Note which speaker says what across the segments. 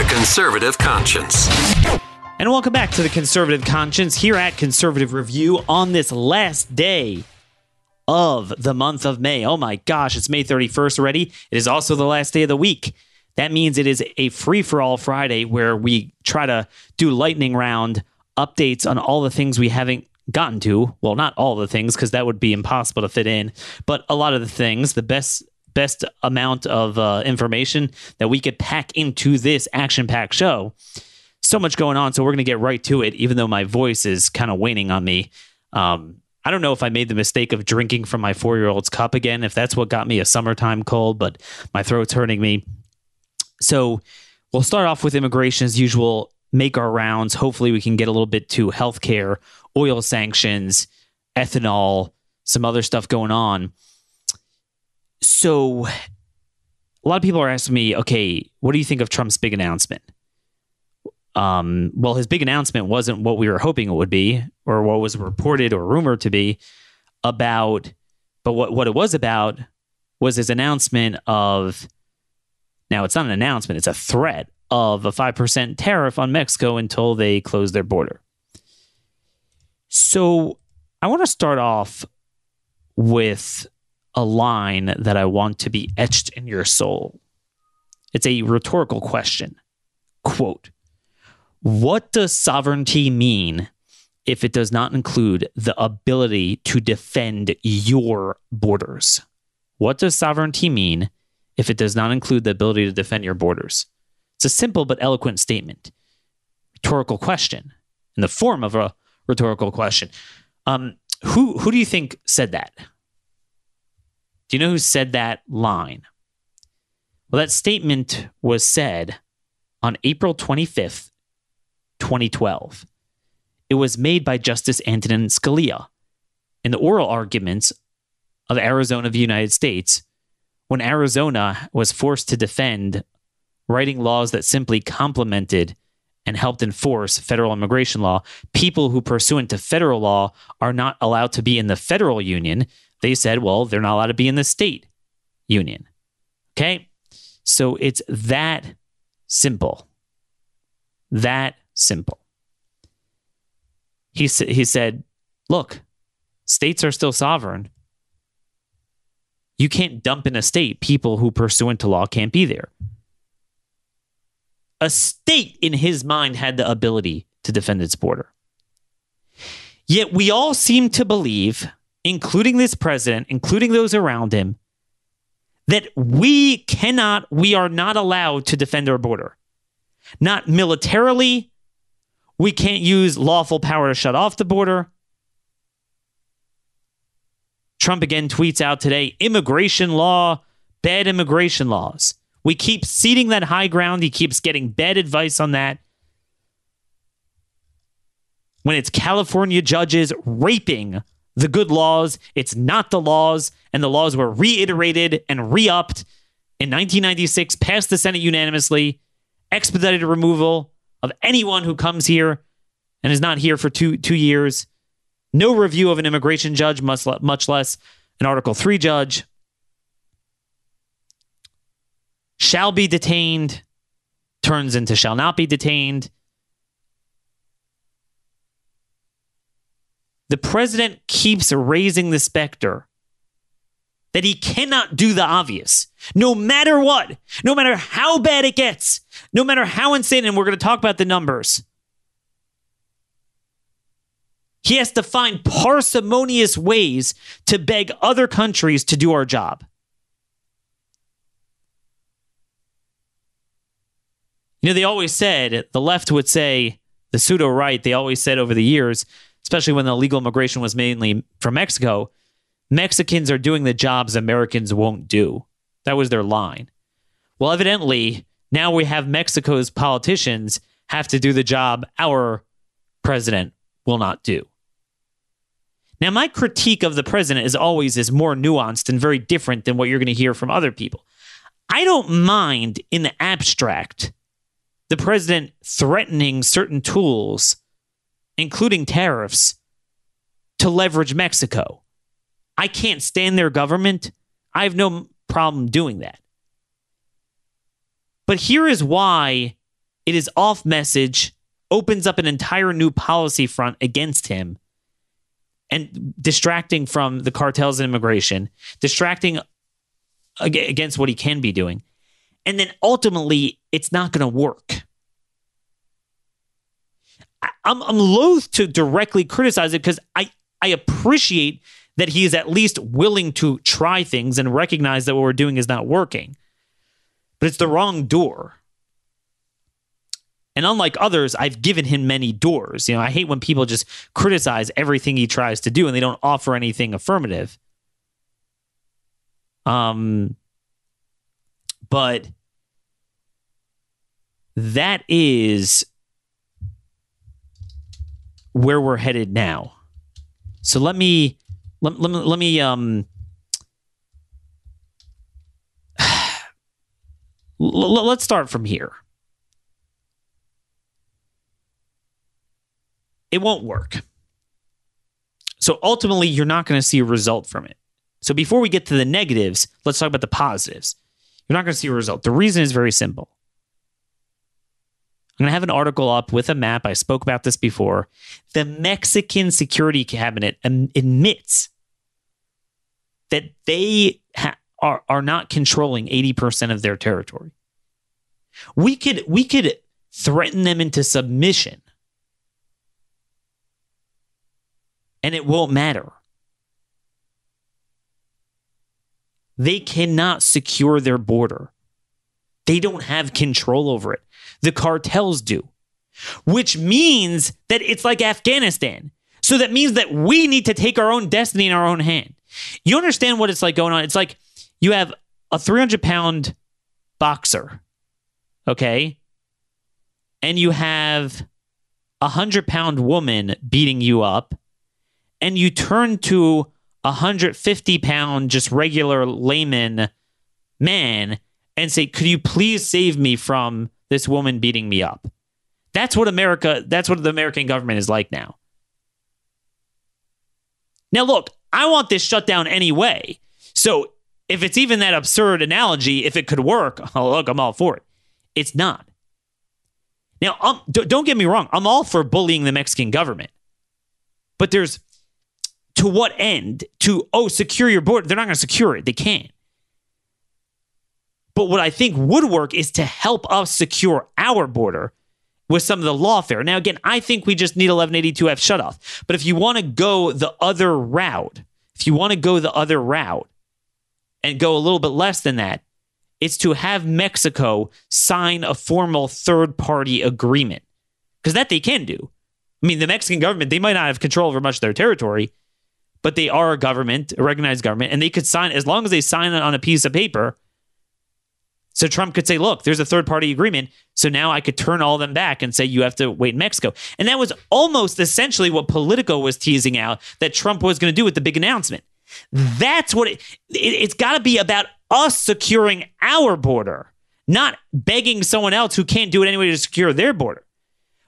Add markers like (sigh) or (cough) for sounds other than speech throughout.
Speaker 1: The Conservative Conscience.
Speaker 2: And welcome back to the Conservative Conscience here at Conservative Review on this last day of the month of May. Oh my gosh, it's May 31st already. It is also the last day of the week. That means it is a free for all Friday where we try to do lightning round updates on all the things we haven't gotten to. Well, not all the things because that would be impossible to fit in, but a lot of the things, the best best amount of uh, information that we could pack into this action packed show so much going on. So we're going to get right to it, even though my voice is kind of waning on me. Um, I don't know if I made the mistake of drinking from my four year old's cup again, if that's what got me a summertime cold, but my throat's hurting me. So we'll start off with immigration as usual, make our rounds. Hopefully, we can get a little bit to healthcare, oil sanctions, ethanol, some other stuff going on. So a lot of people are asking me, okay, what do you think of Trump's big announcement? Um, well, his big announcement wasn't what we were hoping it would be, or what was reported or rumored to be about. But what, what it was about was his announcement of now it's not an announcement, it's a threat of a 5% tariff on Mexico until they close their border. So I want to start off with a line that I want to be etched in your soul. It's a rhetorical question. Quote what does sovereignty mean if it does not include the ability to defend your borders? What does sovereignty mean if it does not include the ability to defend your borders? It's a simple but eloquent statement. Rhetorical question in the form of a rhetorical question. Um, who who do you think said that? Do you know who said that line? Well, that statement was said on April 25th, 2012. It was made by Justice Antonin Scalia in the oral arguments of Arizona v. United States when Arizona was forced to defend writing laws that simply complemented and helped enforce federal immigration law. People who, pursuant to federal law, are not allowed to be in the federal union, they said, well, they're not allowed to be in the state union. Okay? So it's that simple. That simple. He, he said, Look, states are still sovereign. You can't dump in a state people who, pursuant to law, can't be there. A state, in his mind, had the ability to defend its border. Yet we all seem to believe, including this president, including those around him, that we cannot, we are not allowed to defend our border. Not militarily, we can't use lawful power to shut off the border. Trump again tweets out today immigration law, bad immigration laws. We keep ceding that high ground. He keeps getting bad advice on that. When it's California judges raping the good laws, it's not the laws, and the laws were reiterated and re upped in 1996, passed the Senate unanimously, expedited removal of anyone who comes here and is not here for two two years. No review of an immigration judge, much, much less an Article 3 judge. Shall be detained turns into shall not be detained. The president keeps raising the specter that he cannot do the obvious, no matter what, no matter how bad it gets, no matter how insane, and we're going to talk about the numbers. He has to find parsimonious ways to beg other countries to do our job. You know, they always said, the left would say, the pseudo right, they always said over the years, especially when the illegal immigration was mainly from Mexico, Mexicans are doing the jobs Americans won't do. That was their line. Well, evidently, now we have Mexico's politicians have to do the job our president will not do. Now, my critique of the president is always is more nuanced and very different than what you're going to hear from other people. I don't mind in the abstract the president threatening certain tools, including tariffs, to leverage Mexico. I can't stand their government. I have no problem doing that. But here is why it is off message, opens up an entire new policy front against him, and distracting from the cartels and immigration, distracting against what he can be doing. And then ultimately, it's not going to work. I'm, I'm loath to directly criticize it because I, I appreciate that he is at least willing to try things and recognize that what we're doing is not working. But it's the wrong door. And unlike others, I've given him many doors. You know, I hate when people just criticize everything he tries to do and they don't offer anything affirmative. Um, but that is where we're headed now. So let me let, let me let me um (sighs) let's start from here. It won't work. So ultimately, you're not going to see a result from it. So before we get to the negatives, let's talk about the positives. You're not going to see a result. The reason is very simple. I'm going to have an article up with a map. I spoke about this before. The Mexican Security Cabinet admits that they ha- are, are not controlling 80% of their territory. We could we could threaten them into submission. And it won't matter. They cannot secure their border. They don't have control over it. The cartels do, which means that it's like Afghanistan. So that means that we need to take our own destiny in our own hand. You understand what it's like going on? It's like you have a 300 pound boxer, okay? And you have a 100 pound woman beating you up, and you turn to a 150 pound, just regular layman man and say, Could you please save me from this woman beating me up. That's what America, that's what the American government is like now. Now, look, I want this shut down anyway. So if it's even that absurd analogy, if it could work, (laughs) oh, look, I'm all for it. It's not. Now, um, don't get me wrong, I'm all for bullying the Mexican government. But there's to what end? To, oh, secure your border. They're not going to secure it. They can't. But what I think would work is to help us secure our border with some of the lawfare. Now, again, I think we just need 1182F shutoff. But if you want to go the other route, if you want to go the other route and go a little bit less than that, it's to have Mexico sign a formal third party agreement. Because that they can do. I mean, the Mexican government, they might not have control over much of their territory, but they are a government, a recognized government, and they could sign, as long as they sign it on a piece of paper, so Trump could say, look, there's a third party agreement. So now I could turn all of them back and say, you have to wait in Mexico. And that was almost essentially what Politico was teasing out that Trump was going to do with the big announcement. That's what it, it it's got to be about us securing our border, not begging someone else who can't do it anyway to secure their border.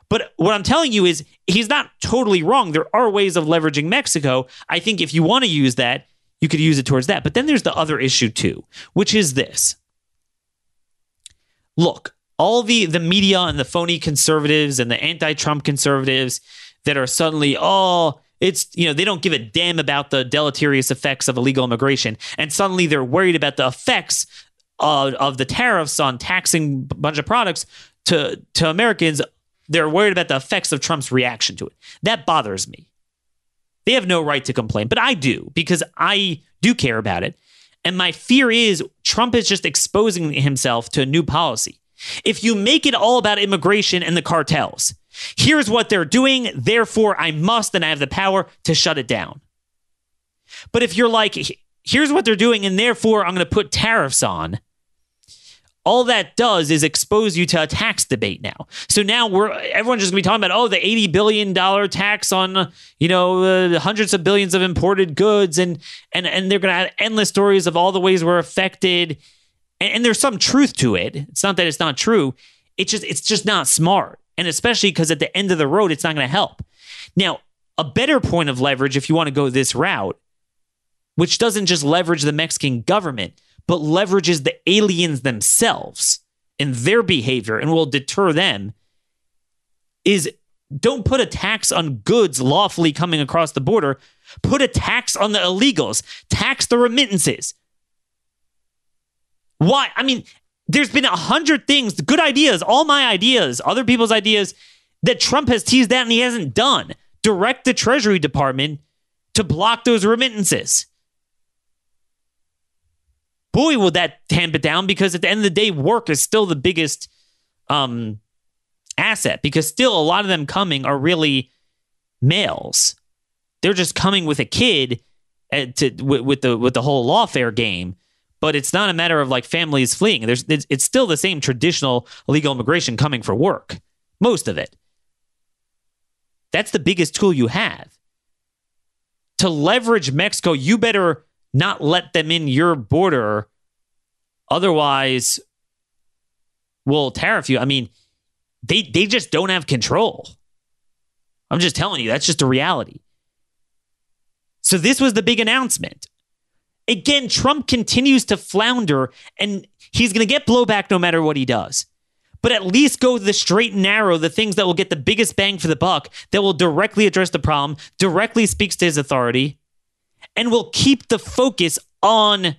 Speaker 2: But what I'm telling you is he's not totally wrong. There are ways of leveraging Mexico. I think if you want to use that, you could use it towards that. But then there's the other issue too, which is this look, all the the media and the phony conservatives and the anti-Trump conservatives that are suddenly, oh, it's you know they don't give a damn about the deleterious effects of illegal immigration, and suddenly they're worried about the effects of, of the tariffs on taxing a bunch of products to to Americans. They're worried about the effects of Trump's reaction to it. That bothers me. They have no right to complain, but I do because I do care about it. And my fear is Trump is just exposing himself to a new policy. If you make it all about immigration and the cartels, here's what they're doing, therefore I must and I have the power to shut it down. But if you're like, here's what they're doing, and therefore I'm going to put tariffs on, all that does is expose you to a tax debate now. So now we're everyone's just gonna be talking about oh the eighty billion dollar tax on you know uh, the hundreds of billions of imported goods and and and they're gonna have endless stories of all the ways we're affected, and, and there's some truth to it. It's not that it's not true. It's just it's just not smart, and especially because at the end of the road, it's not gonna help. Now, a better point of leverage if you want to go this route, which doesn't just leverage the Mexican government but leverages the aliens themselves and their behavior and will deter them is don't put a tax on goods lawfully coming across the border. Put a tax on the illegals. Tax the remittances. Why? I mean, there's been a hundred things, good ideas, all my ideas, other people's ideas that Trump has teased out and he hasn't done. Direct the Treasury Department to block those remittances boy, will that tamp it down because at the end of the day, work is still the biggest um, asset because still a lot of them coming are really males. They're just coming with a kid uh, to with, with, the with the whole lawfare game, but it's not a matter of like families fleeing. There's it's, it's still the same traditional illegal immigration coming for work. Most of it. That's the biggest tool you have. To leverage Mexico, you better not let them in your border. Otherwise, we'll tariff you. I mean, they they just don't have control. I'm just telling you, that's just a reality. So this was the big announcement. Again, Trump continues to flounder and he's going to get blowback no matter what he does. But at least go the straight and narrow, the things that will get the biggest bang for the buck, that will directly address the problem, directly speaks to his authority and will keep the focus on.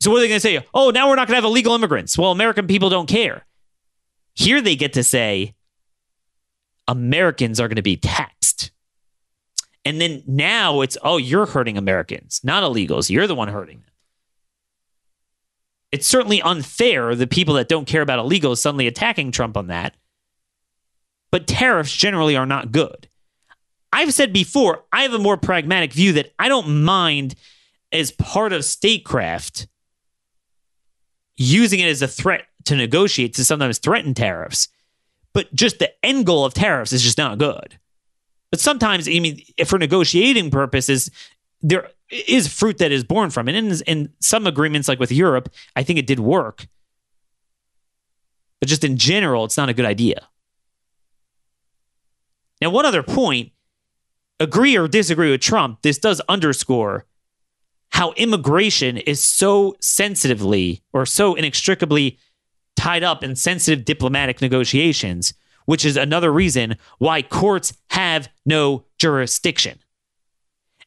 Speaker 2: So, what are they going to say? Oh, now we're not going to have illegal immigrants. Well, American people don't care. Here they get to say Americans are going to be taxed. And then now it's, oh, you're hurting Americans, not illegals. You're the one hurting them. It's certainly unfair the people that don't care about illegals suddenly attacking Trump on that. But tariffs generally are not good. I've said before, I have a more pragmatic view that I don't mind as part of statecraft using it as a threat to negotiate to sometimes threaten tariffs. But just the end goal of tariffs is just not good. But sometimes, I mean, for negotiating purposes, there is fruit that is born from it. And in some agreements, like with Europe, I think it did work. But just in general, it's not a good idea. Now, one other point agree or disagree with Trump, this does underscore how immigration is so sensitively or so inextricably tied up in sensitive diplomatic negotiations, which is another reason why courts have no jurisdiction.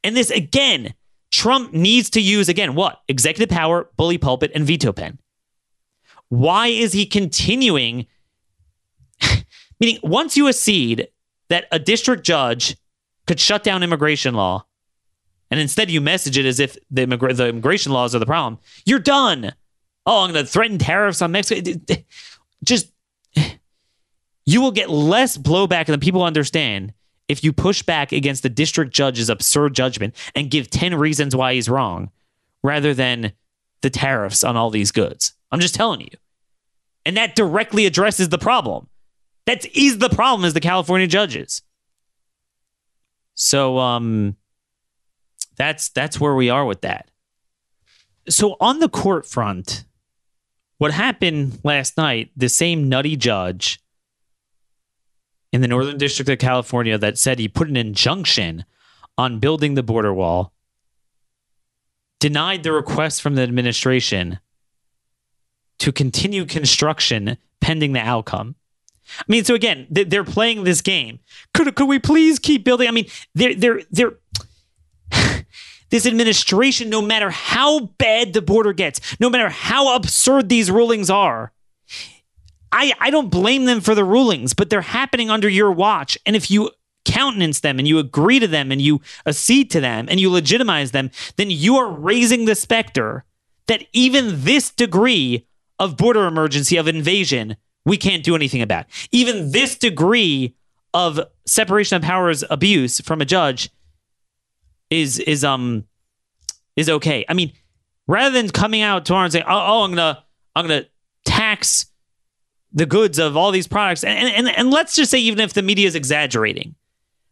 Speaker 2: And this, again, Trump needs to use, again, what? Executive power, bully pulpit, and veto pen. Why is he continuing? (laughs) Meaning, once you accede that a district judge could shut down immigration law, and instead you message it as if the, the immigration laws are the problem, you're done. Oh, I'm going to threaten tariffs on Mexico. Just, you will get less blowback than people understand if you push back against the district judge's absurd judgment and give 10 reasons why he's wrong rather than the tariffs on all these goods. I'm just telling you. And that directly addresses the problem. That is the problem is the California judges. So um that's that's where we are with that. So on the court front, what happened last night, the same nutty judge in the Northern District of California that said he put an injunction on building the border wall denied the request from the administration to continue construction pending the outcome. I mean, so again, they're playing this game. Could could we please keep building? I mean, they're they're they're. (sighs) this administration, no matter how bad the border gets, no matter how absurd these rulings are, I I don't blame them for the rulings, but they're happening under your watch, and if you countenance them and you agree to them and you accede to them and you legitimize them, then you are raising the specter that even this degree of border emergency of invasion we can't do anything about. Even this degree of separation of powers abuse from a judge is is um is okay. I mean, rather than coming out tomorrow and saying, "Oh, oh I'm gonna I'm to tax the goods of all these products. And, and, and let's just say, even if the media is exaggerating,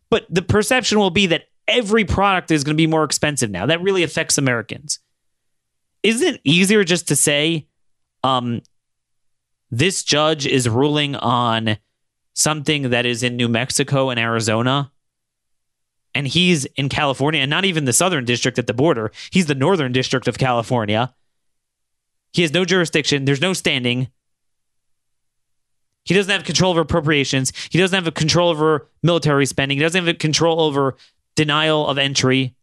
Speaker 2: but the perception will be that every product is going to be more expensive now. That really affects Americans. Isn't it easier just to say, um, this judge is ruling on something that is in New Mexico and Arizona? And he's in California and not even the southern district at the border. He's the northern district of California. He has no jurisdiction. There's no standing. He doesn't have control over appropriations. He doesn't have control over military spending. He doesn't have control over denial of entry.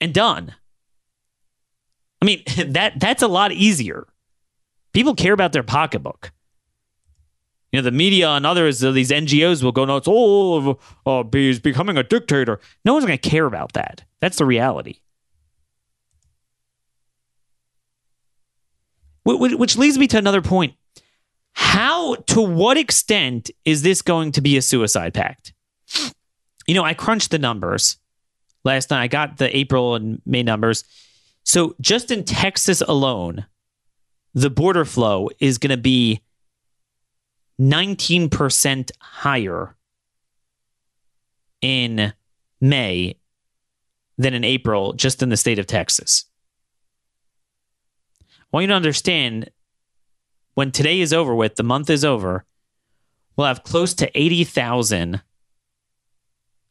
Speaker 2: And done. I mean, (laughs) that that's a lot easier. People care about their pocketbook. You know, the media and others, uh, these NGOs will go nuts. Oh, uh, he's becoming a dictator. No one's going to care about that. That's the reality. Which leads me to another point. How, to what extent is this going to be a suicide pact? You know, I crunched the numbers last night. I got the April and May numbers. So just in Texas alone, the border flow is going to be 19% higher in May than in April, just in the state of Texas. I want you to understand when today is over with, the month is over, we'll have close to 80,000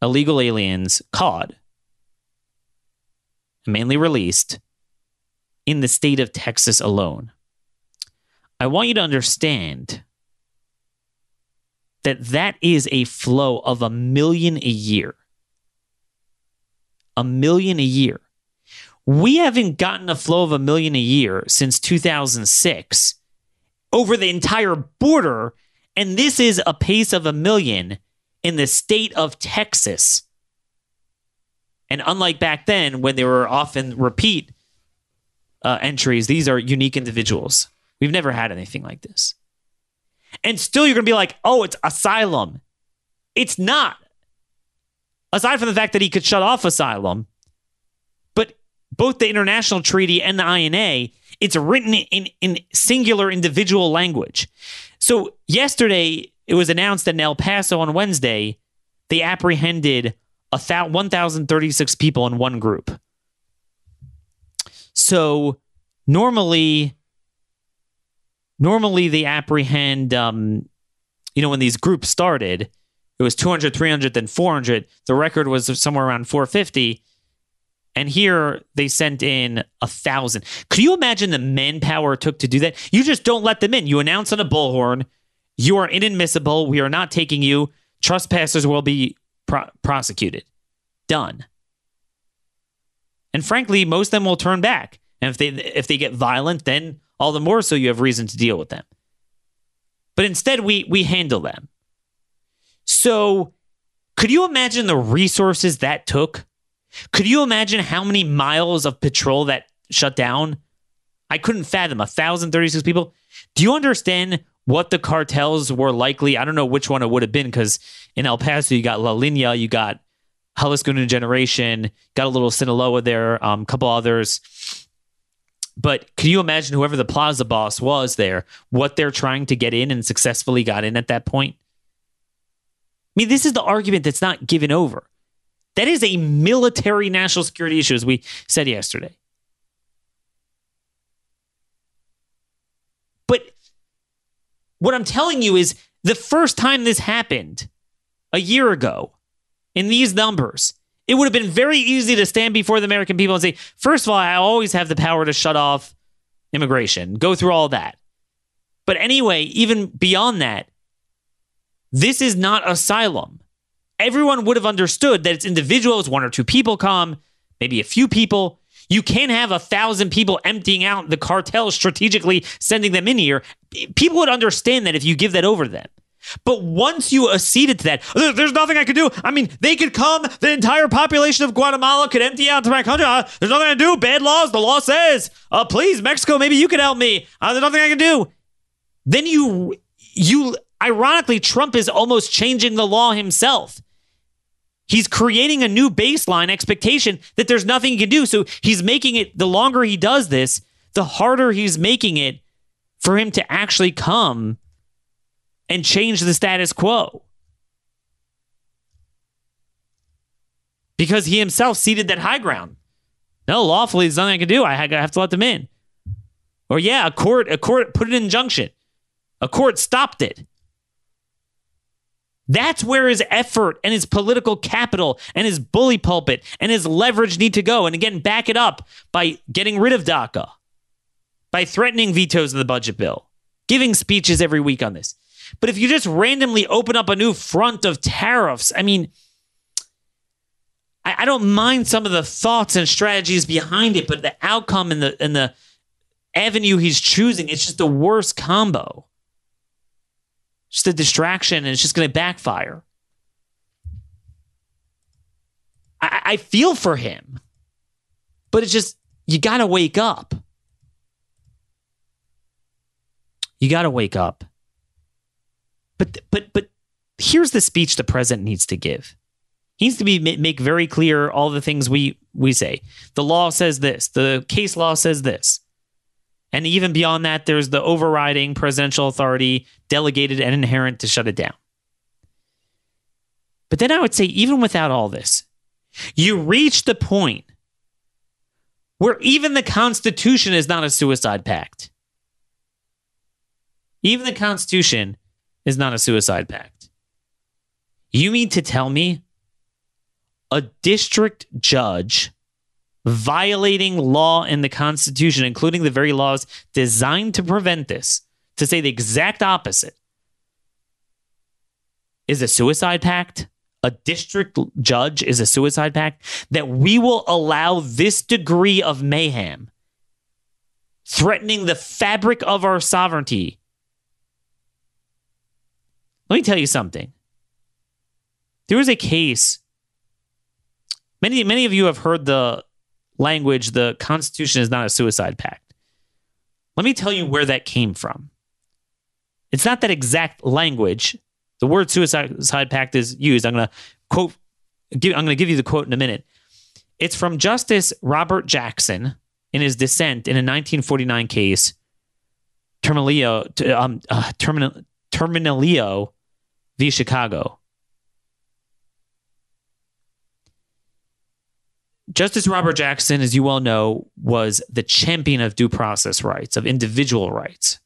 Speaker 2: illegal aliens caught mainly released in the state of Texas alone. I want you to understand that that is a flow of a million a year. A million a year. We haven't gotten a flow of a million a year since 2006 over the entire border. And this is a pace of a million in the state of Texas. And unlike back then, when there were often repeat uh, entries, these are unique individuals. We've never had anything like this. And still, you're going to be like, oh, it's asylum. It's not. Aside from the fact that he could shut off asylum, but both the international treaty and the INA it's written in, in singular individual language. So yesterday, it was announced that in El Paso on Wednesday, they apprehended a 1,036 people in one group. So normally, normally they apprehend, um, you know, when these groups started, it was 200, 300, then 400. The record was somewhere around 450. And here they sent in a thousand. Could you imagine the manpower it took to do that? You just don't let them in. You announce on a bullhorn, you are inadmissible. We are not taking you. Trespassers will be pro- prosecuted. Done. And frankly, most of them will turn back. And if they if they get violent, then all the more so you have reason to deal with them. But instead, we we handle them. So, could you imagine the resources that took could you imagine how many miles of patrol that shut down? I couldn't fathom 1,036 people. Do you understand what the cartels were likely? I don't know which one it would have been because in El Paso, you got La Linea, you got Jalisco New Generation, got a little Sinaloa there, a um, couple others. But can you imagine whoever the plaza boss was there, what they're trying to get in and successfully got in at that point? I mean, this is the argument that's not given over. That is a military national security issue, as we said yesterday. But what I'm telling you is the first time this happened a year ago in these numbers, it would have been very easy to stand before the American people and say, first of all, I always have the power to shut off immigration, go through all that. But anyway, even beyond that, this is not asylum everyone would have understood that it's individuals, one or two people come, maybe a few people. You can't have a thousand people emptying out the cartel strategically sending them in here. People would understand that if you give that over to them. But once you acceded to that, there's nothing I could do. I mean, they could come, the entire population of Guatemala could empty out to my country. Uh, there's nothing I can do. Bad laws. The law says, uh, please, Mexico, maybe you can help me. Uh, there's nothing I can do. Then you, you, ironically, Trump is almost changing the law himself. He's creating a new baseline expectation that there's nothing he can do. So he's making it, the longer he does this, the harder he's making it for him to actually come and change the status quo. Because he himself ceded that high ground. No, lawfully, there's nothing I can do. I have to let them in. Or yeah, a court, a court put an injunction. A court stopped it. That's where his effort and his political capital and his bully pulpit and his leverage need to go. And again, back it up by getting rid of DACA, by threatening vetoes of the budget bill, giving speeches every week on this. But if you just randomly open up a new front of tariffs, I mean, I, I don't mind some of the thoughts and strategies behind it, but the outcome and the and the avenue he's choosing, it's just the worst combo just a distraction and it's just going to backfire. I, I feel for him, but it's just, you got to wake up. You got to wake up. But, but, but here's the speech the president needs to give. He needs to be make very clear all the things we we say. The law says this. The case law says this. And even beyond that, there's the overriding presidential authority delegated and inherent to shut it down. But then I would say, even without all this, you reach the point where even the Constitution is not a suicide pact. Even the Constitution is not a suicide pact. You mean to tell me a district judge violating law and the Constitution, including the very laws designed to prevent this, to say the exact opposite, is a suicide pact. A district judge is a suicide pact that we will allow this degree of mayhem, threatening the fabric of our sovereignty. Let me tell you something. There was a case. Many, many of you have heard the language, the Constitution is not a suicide pact. Let me tell you where that came from. It's not that exact language. The word suicide pact is used. I'm going to quote, I'm going to give you the quote in a minute. It's from Justice Robert Jackson in his dissent in a 1949 case, Terminiello, um, uh, Terminiello v. Chicago. Justice Robert Jackson, as you well know, was the champion of due process rights, of individual rights.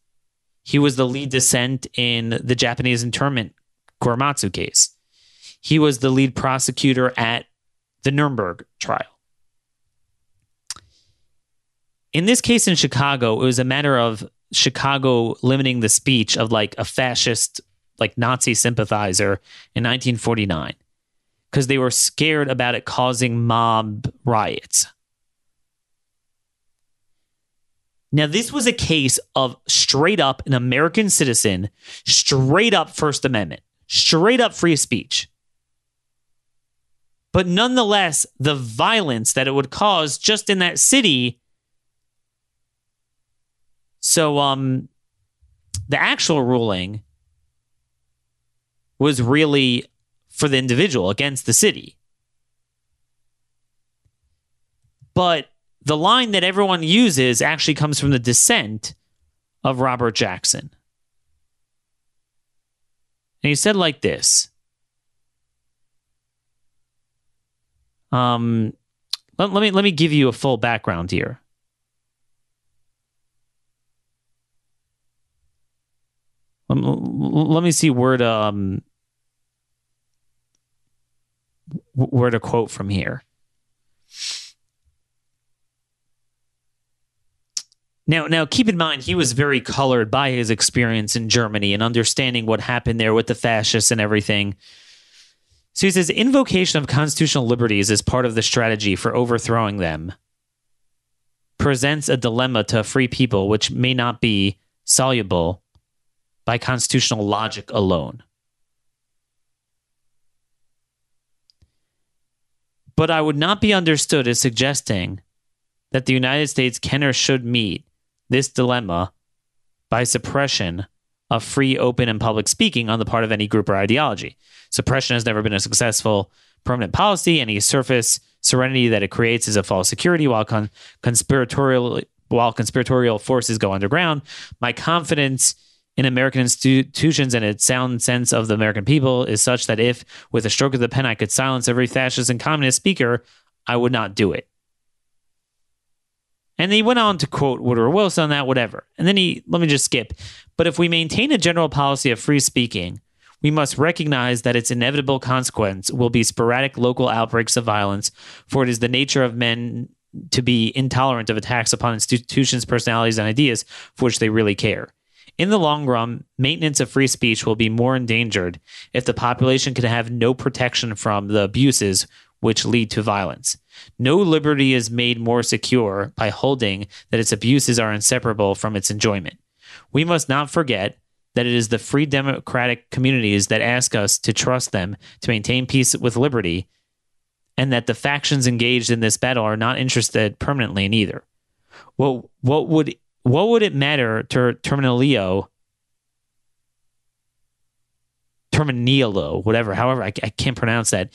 Speaker 2: He was the lead dissent in the Japanese internment Korematsu case. He was the lead prosecutor at the Nuremberg trial. In this case in Chicago, it was a matter of Chicago limiting the speech of like a fascist, like Nazi sympathizer in 1949 because they were scared about it causing mob riots. Now, this was a case of straight up an American citizen, straight up First Amendment, straight up free speech. But nonetheless, the violence that it would cause just in that city. So, um, the actual ruling was really for the individual against the city. But the line that everyone uses actually comes from the dissent of Robert Jackson. And he said like this. Um, let, let me let me give you a full background here. Let, let me see to um, where to quote from here. Now, now keep in mind he was very colored by his experience in Germany and understanding what happened there with the fascists and everything. So he says invocation of constitutional liberties as part of the strategy for overthrowing them presents a dilemma to a free people which may not be soluble by constitutional logic alone. But I would not be understood as suggesting that the United States can or should meet this dilemma by suppression of free, open, and public speaking on the part of any group or ideology. Suppression has never been a successful permanent policy. Any surface serenity that it creates is a false security, while con- conspiratorial while conspiratorial forces go underground, my confidence in American institutions and its sound sense of the American people is such that if, with a stroke of the pen, I could silence every fascist and communist speaker, I would not do it. And he went on to quote Woodrow Wilson on that, whatever. And then he, let me just skip. But if we maintain a general policy of free speaking, we must recognize that its inevitable consequence will be sporadic local outbreaks of violence, for it is the nature of men to be intolerant of attacks upon institutions, personalities, and ideas for which they really care. In the long run, maintenance of free speech will be more endangered if the population can have no protection from the abuses which lead to violence. No liberty is made more secure by holding that its abuses are inseparable from its enjoyment. We must not forget that it is the free democratic communities that ask us to trust them to maintain peace with liberty, and that the factions engaged in this battle are not interested permanently in either. Well, what would what would it matter to Terminalio, Terminilo, whatever, however, I, I can't pronounce that.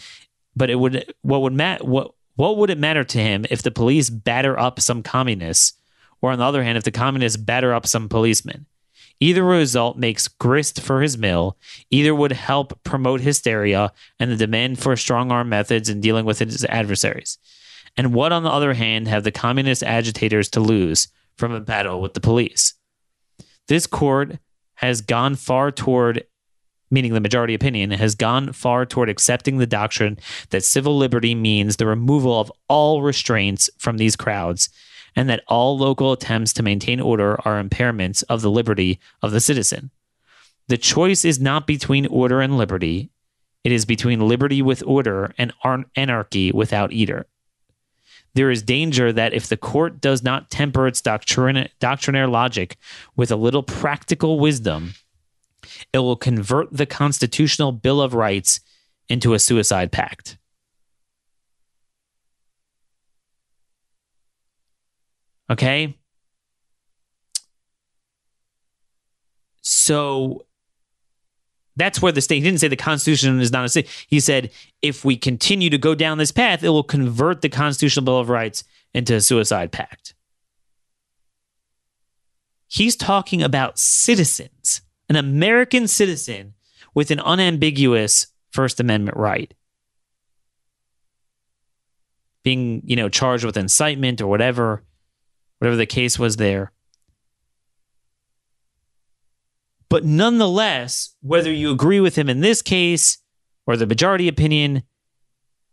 Speaker 2: But it would, what would mat, what, what would it matter to him if the police batter up some communists, or on the other hand, if the communists batter up some policemen? Either result makes grist for his mill, either would help promote hysteria and the demand for strong arm methods in dealing with his adversaries. And what, on the other hand, have the communist agitators to lose from a battle with the police. This court has gone far toward, meaning the majority opinion, has gone far toward accepting the doctrine that civil liberty means the removal of all restraints from these crowds and that all local attempts to maintain order are impairments of the liberty of the citizen. The choice is not between order and liberty, it is between liberty with order and anarchy without either there is danger that if the court does not temper its doctrin- doctrinaire logic with a little practical wisdom, it will convert the constitutional Bill of Rights into a suicide pact. Okay? So that's where the state he didn't say the Constitution is not a state. He said if we continue to go down this path, it will convert the Constitutional Bill of Rights into a suicide pact. He's talking about citizens, an American citizen with an unambiguous First Amendment right. Being, you know, charged with incitement or whatever, whatever the case was there. But nonetheless, whether you agree with him in this case or the majority opinion,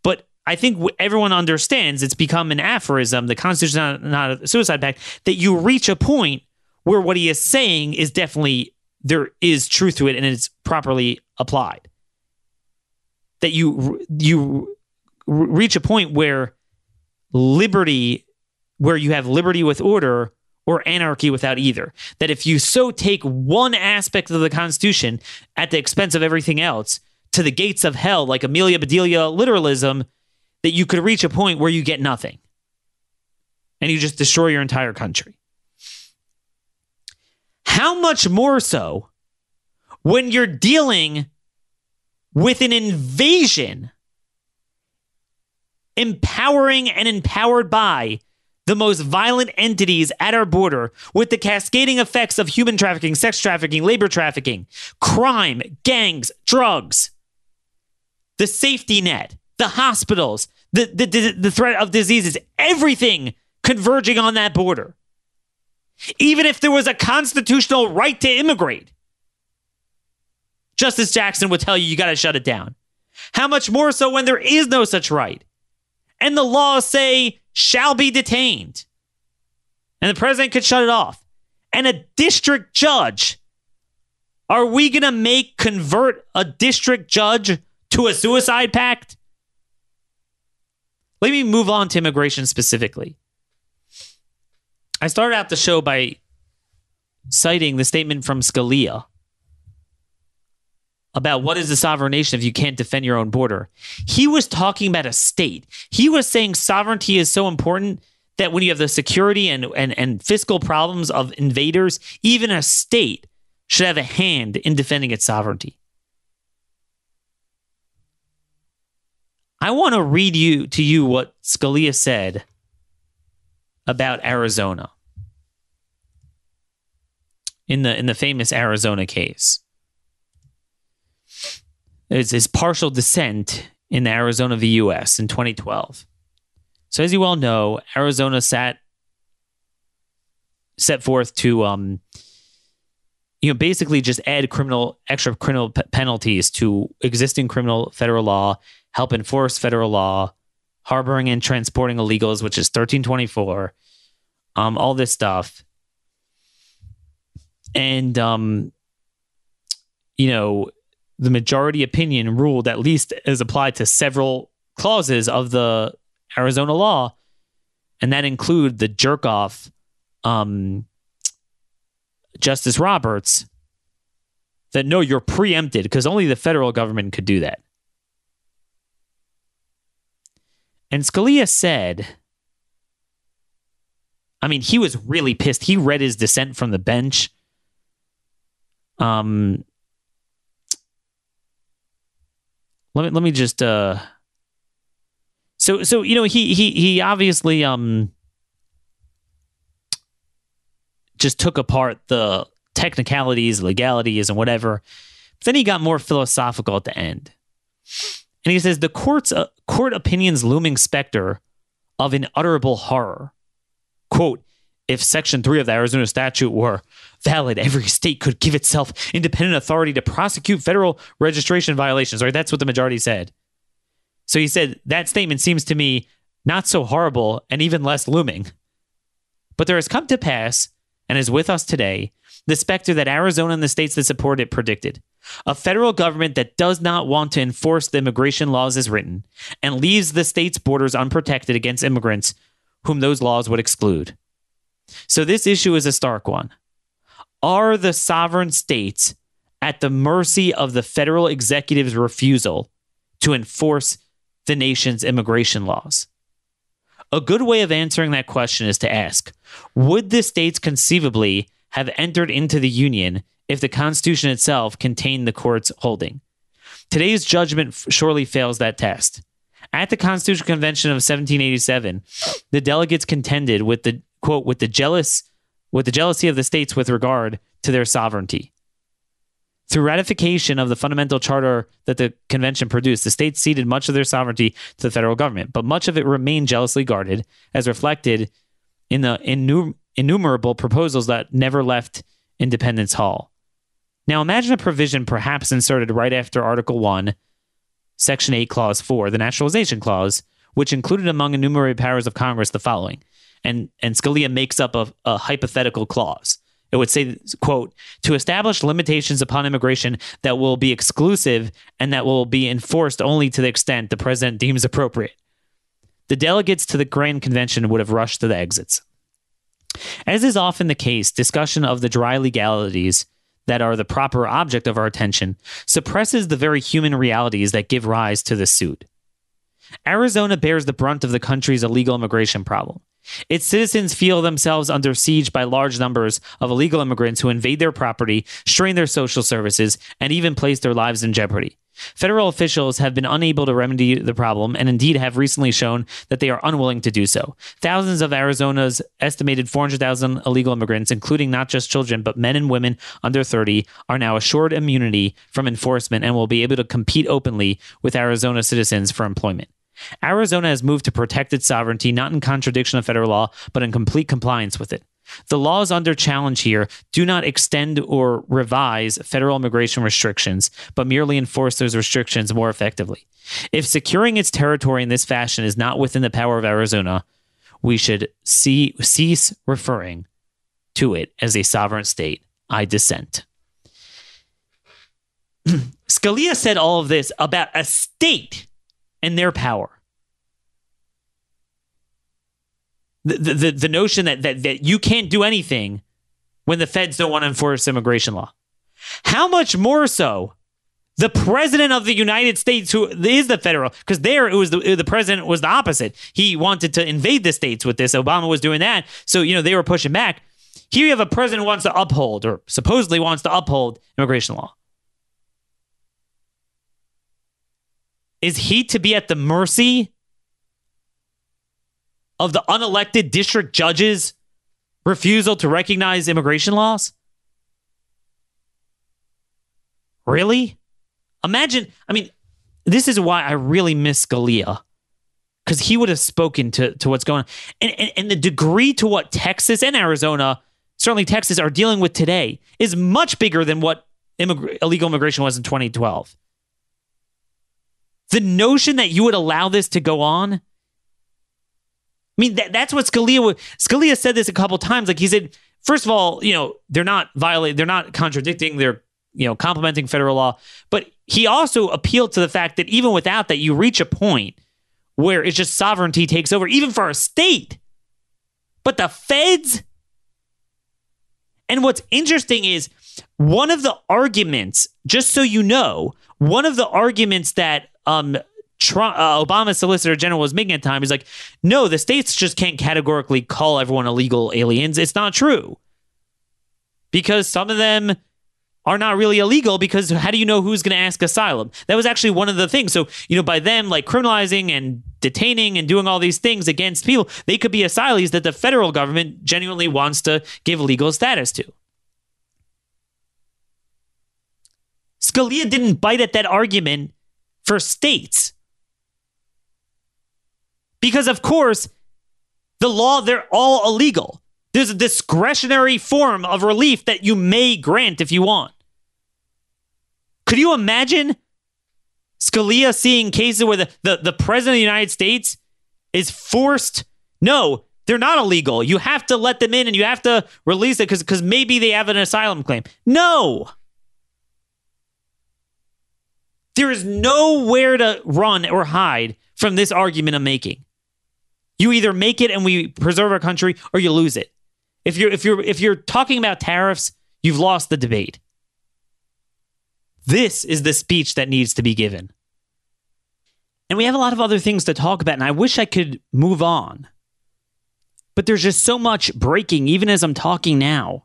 Speaker 2: but I think everyone understands it's become an aphorism, the Constitution not, not a suicide pact, that you reach a point where what he is saying is definitely there is truth to it and it's properly applied. That you you reach a point where liberty, where you have liberty with order, or anarchy without either. That if you so take one aspect of the Constitution at the expense of everything else to the gates of hell, like Amelia Bedelia literalism, that you could reach a point where you get nothing and you just destroy your entire country. How much more so when you're dealing with an invasion empowering and empowered by the most violent entities at our border with the cascading effects of human trafficking, sex trafficking, labor trafficking, crime, gangs, drugs, the safety net, the hospitals, the, the, the threat of diseases, everything converging on that border. Even if there was a constitutional right to immigrate, Justice Jackson would tell you you got to shut it down. How much more so when there is no such right? And the laws say shall be detained. And the president could shut it off. And a district judge, are we going to make convert a district judge to a suicide pact? Let me move on to immigration specifically. I started out the show by citing the statement from Scalia about what is a sovereign nation if you can't defend your own border. He was talking about a state. He was saying sovereignty is so important that when you have the security and, and, and fiscal problems of invaders, even a state should have a hand in defending its sovereignty. I want to read you to you what Scalia said about Arizona. in the in the famous Arizona case. It's his partial dissent in Arizona v. U.S. in 2012. So, as you all know, Arizona sat set forth to, um, you know, basically just add criminal extra criminal p- penalties to existing criminal federal law, help enforce federal law, harboring and transporting illegals, which is 1324, um, all this stuff, and um, you know, the majority opinion ruled, at least as applied to several clauses of the Arizona law, and that include the jerk off um, Justice Roberts, that no, you're preempted because only the federal government could do that. And Scalia said, I mean, he was really pissed. He read his dissent from the bench. Um, let me let me just uh so so you know he he he obviously um just took apart the technicalities legalities and whatever. But then he got more philosophical at the end. And he says the court's uh, court opinions looming specter of unutterable horror. Quote if section 3 of the arizona statute were valid. Every state could give itself independent authority to prosecute federal registration violations right? That's what the majority said. So he said that statement seems to me not so horrible and even less looming. But there has come to pass and is with us today the specter that arizona and the states that support it predicted. A federal government that does not want to enforce the immigration laws as written and leaves the state's borders unprotected against immigrants whom those laws would exclude. So this issue is a stark one are the sovereign states at the mercy of the federal executive's refusal to enforce the nation's immigration laws? A good way of answering that question is to ask Would the states conceivably have entered into the Union if the Constitution itself contained the court's holding? Today's judgment surely fails that test. At the Constitutional Convention of 1787, the delegates contended with the quote with the jealous with the jealousy of the states with regard to their sovereignty. Through ratification of the fundamental charter that the convention produced, the states ceded much of their sovereignty to the federal government, but much of it remained jealously guarded, as reflected in the innu- innumerable proposals that never left Independence Hall. Now imagine a provision perhaps inserted right after Article 1, Section 8, Clause 4, the Naturalization Clause, which included among enumerated powers of Congress the following. And, and Scalia makes up a, a hypothetical clause. It would say, quote, to establish limitations upon immigration that will be exclusive and that will be enforced only to the extent the president deems appropriate. The delegates to the Grand Convention would have rushed to the exits. As is often the case, discussion of the dry legalities that are the proper object of our attention suppresses the very human realities that give rise to the suit. Arizona bears the brunt of the country's illegal immigration problem. Its citizens feel themselves under siege by large numbers of illegal immigrants who invade their property, strain their social services, and even place their lives in jeopardy. Federal officials have been unable to remedy the problem and indeed have recently shown that they are unwilling to do so. Thousands of Arizona's estimated 400,000 illegal immigrants, including not just children, but men and women under 30, are now assured immunity from enforcement and will be able to compete openly with Arizona citizens for employment. Arizona has moved to protect its sovereignty not in contradiction of federal law, but in complete compliance with it. The laws under challenge here do not extend or revise federal immigration restrictions, but merely enforce those restrictions more effectively. If securing its territory in this fashion is not within the power of Arizona, we should see, cease referring to it as a sovereign state. I dissent. (clears throat) Scalia said all of this about a state and their power. The, the, the notion that, that, that you can't do anything when the feds don't want to enforce immigration law. How much more so the president of the United States, who is the federal, because there it was the, the president was the opposite. He wanted to invade the states with this. Obama was doing that. So, you know, they were pushing back. Here you have a president who wants to uphold or supposedly wants to uphold immigration law. Is he to be at the mercy of the unelected district judges' refusal to recognize immigration laws? Really? Imagine, I mean, this is why I really miss Scalia because he would have spoken to, to what's going on. And, and, and the degree to what Texas and Arizona, certainly Texas, are dealing with today is much bigger than what immig- illegal immigration was in 2012. The notion that you would allow this to go on. I mean, that, that's what Scalia Scalia said this a couple times. Like he said, first of all, you know, they're not violating, they're not contradicting, they're, you know, complementing federal law. But he also appealed to the fact that even without that, you reach a point where it's just sovereignty takes over, even for a state. But the feds. And what's interesting is one of the arguments, just so you know, one of the arguments that um, Trump, uh, Obama's Solicitor General was making at the time He's like, no, the states just can't categorically call everyone illegal aliens. It's not true. Because some of them are not really illegal because how do you know who's going to ask asylum? That was actually one of the things. So, you know, by them like criminalizing and detaining and doing all these things against people, they could be asylees that the federal government genuinely wants to give legal status to. Scalia didn't bite at that argument for states. Because, of course, the law, they're all illegal. There's a discretionary form of relief that you may grant if you want. Could you imagine Scalia seeing cases where the, the, the president of the United States is forced? No, they're not illegal. You have to let them in and you have to release it because maybe they have an asylum claim. No. There is nowhere to run or hide from this argument I'm making. You either make it and we preserve our country or you lose it. If you're if you're if you're talking about tariffs, you've lost the debate. This is the speech that needs to be given. And we have a lot of other things to talk about, and I wish I could move on. But there's just so much breaking, even as I'm talking now,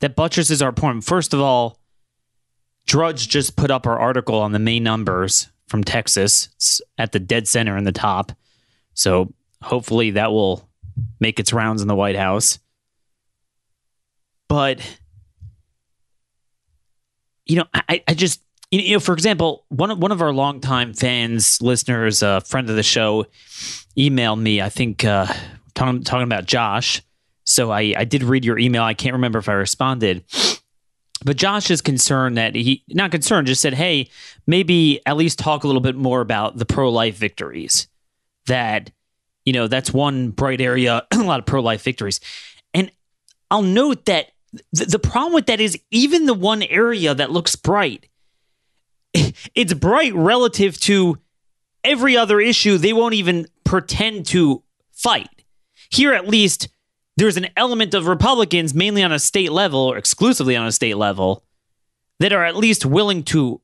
Speaker 2: that buttresses our point. First of all, Drudge just put up our article on the May numbers from Texas it's at the dead center in the top. So hopefully that will make its rounds in the White House. But you know, I, I just you know, for example, one of one of our longtime fans, listeners, a uh, friend of the show, emailed me. I think uh, talking talking about Josh. So I I did read your email. I can't remember if I responded. But Josh is concerned that he not concerned, just said, "Hey, maybe at least talk a little bit more about the pro life victories. That you know, that's one bright area. (clears throat) a lot of pro life victories, and I'll note that the, the problem with that is even the one area that looks bright, (laughs) it's bright relative to every other issue they won't even pretend to fight. Here, at least, there's an element of Republicans, mainly on a state level or exclusively on a state level, that are at least willing to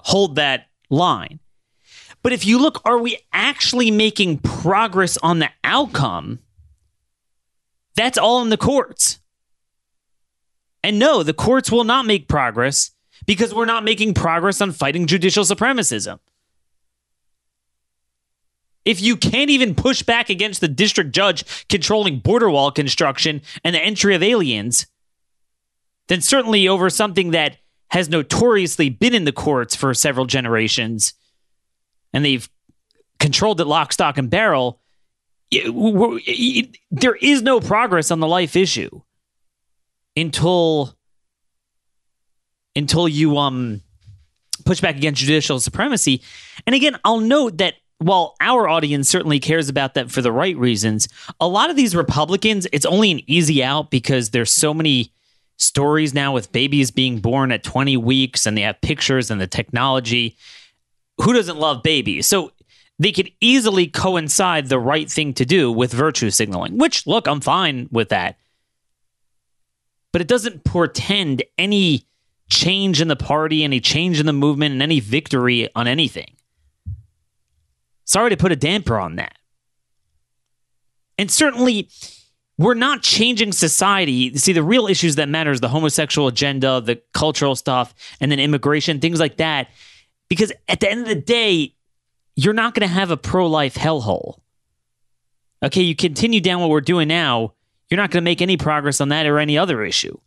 Speaker 2: hold that line. But if you look, are we actually making progress on the outcome? That's all in the courts. And no, the courts will not make progress because we're not making progress on fighting judicial supremacism. If you can't even push back against the district judge controlling border wall construction and the entry of aliens, then certainly over something that has notoriously been in the courts for several generations and they've controlled it lock, stock, and barrel, there is no progress on the life issue until until you um push back against judicial supremacy. And again, I'll note that while our audience certainly cares about that for the right reasons, a lot of these Republicans, it's only an easy out because there's so many stories now with babies being born at 20 weeks and they have pictures and the technology. Who doesn't love babies? So they could easily coincide the right thing to do with virtue signaling, which, look, I'm fine with that but it doesn't portend any change in the party, any change in the movement, and any victory on anything. Sorry to put a damper on that. And certainly, we're not changing society. See, the real issues that matter is the homosexual agenda, the cultural stuff, and then immigration, things like that. Because at the end of the day, you're not going to have a pro life hellhole. Okay, you continue down what we're doing now, you're not going to make any progress on that or any other issue.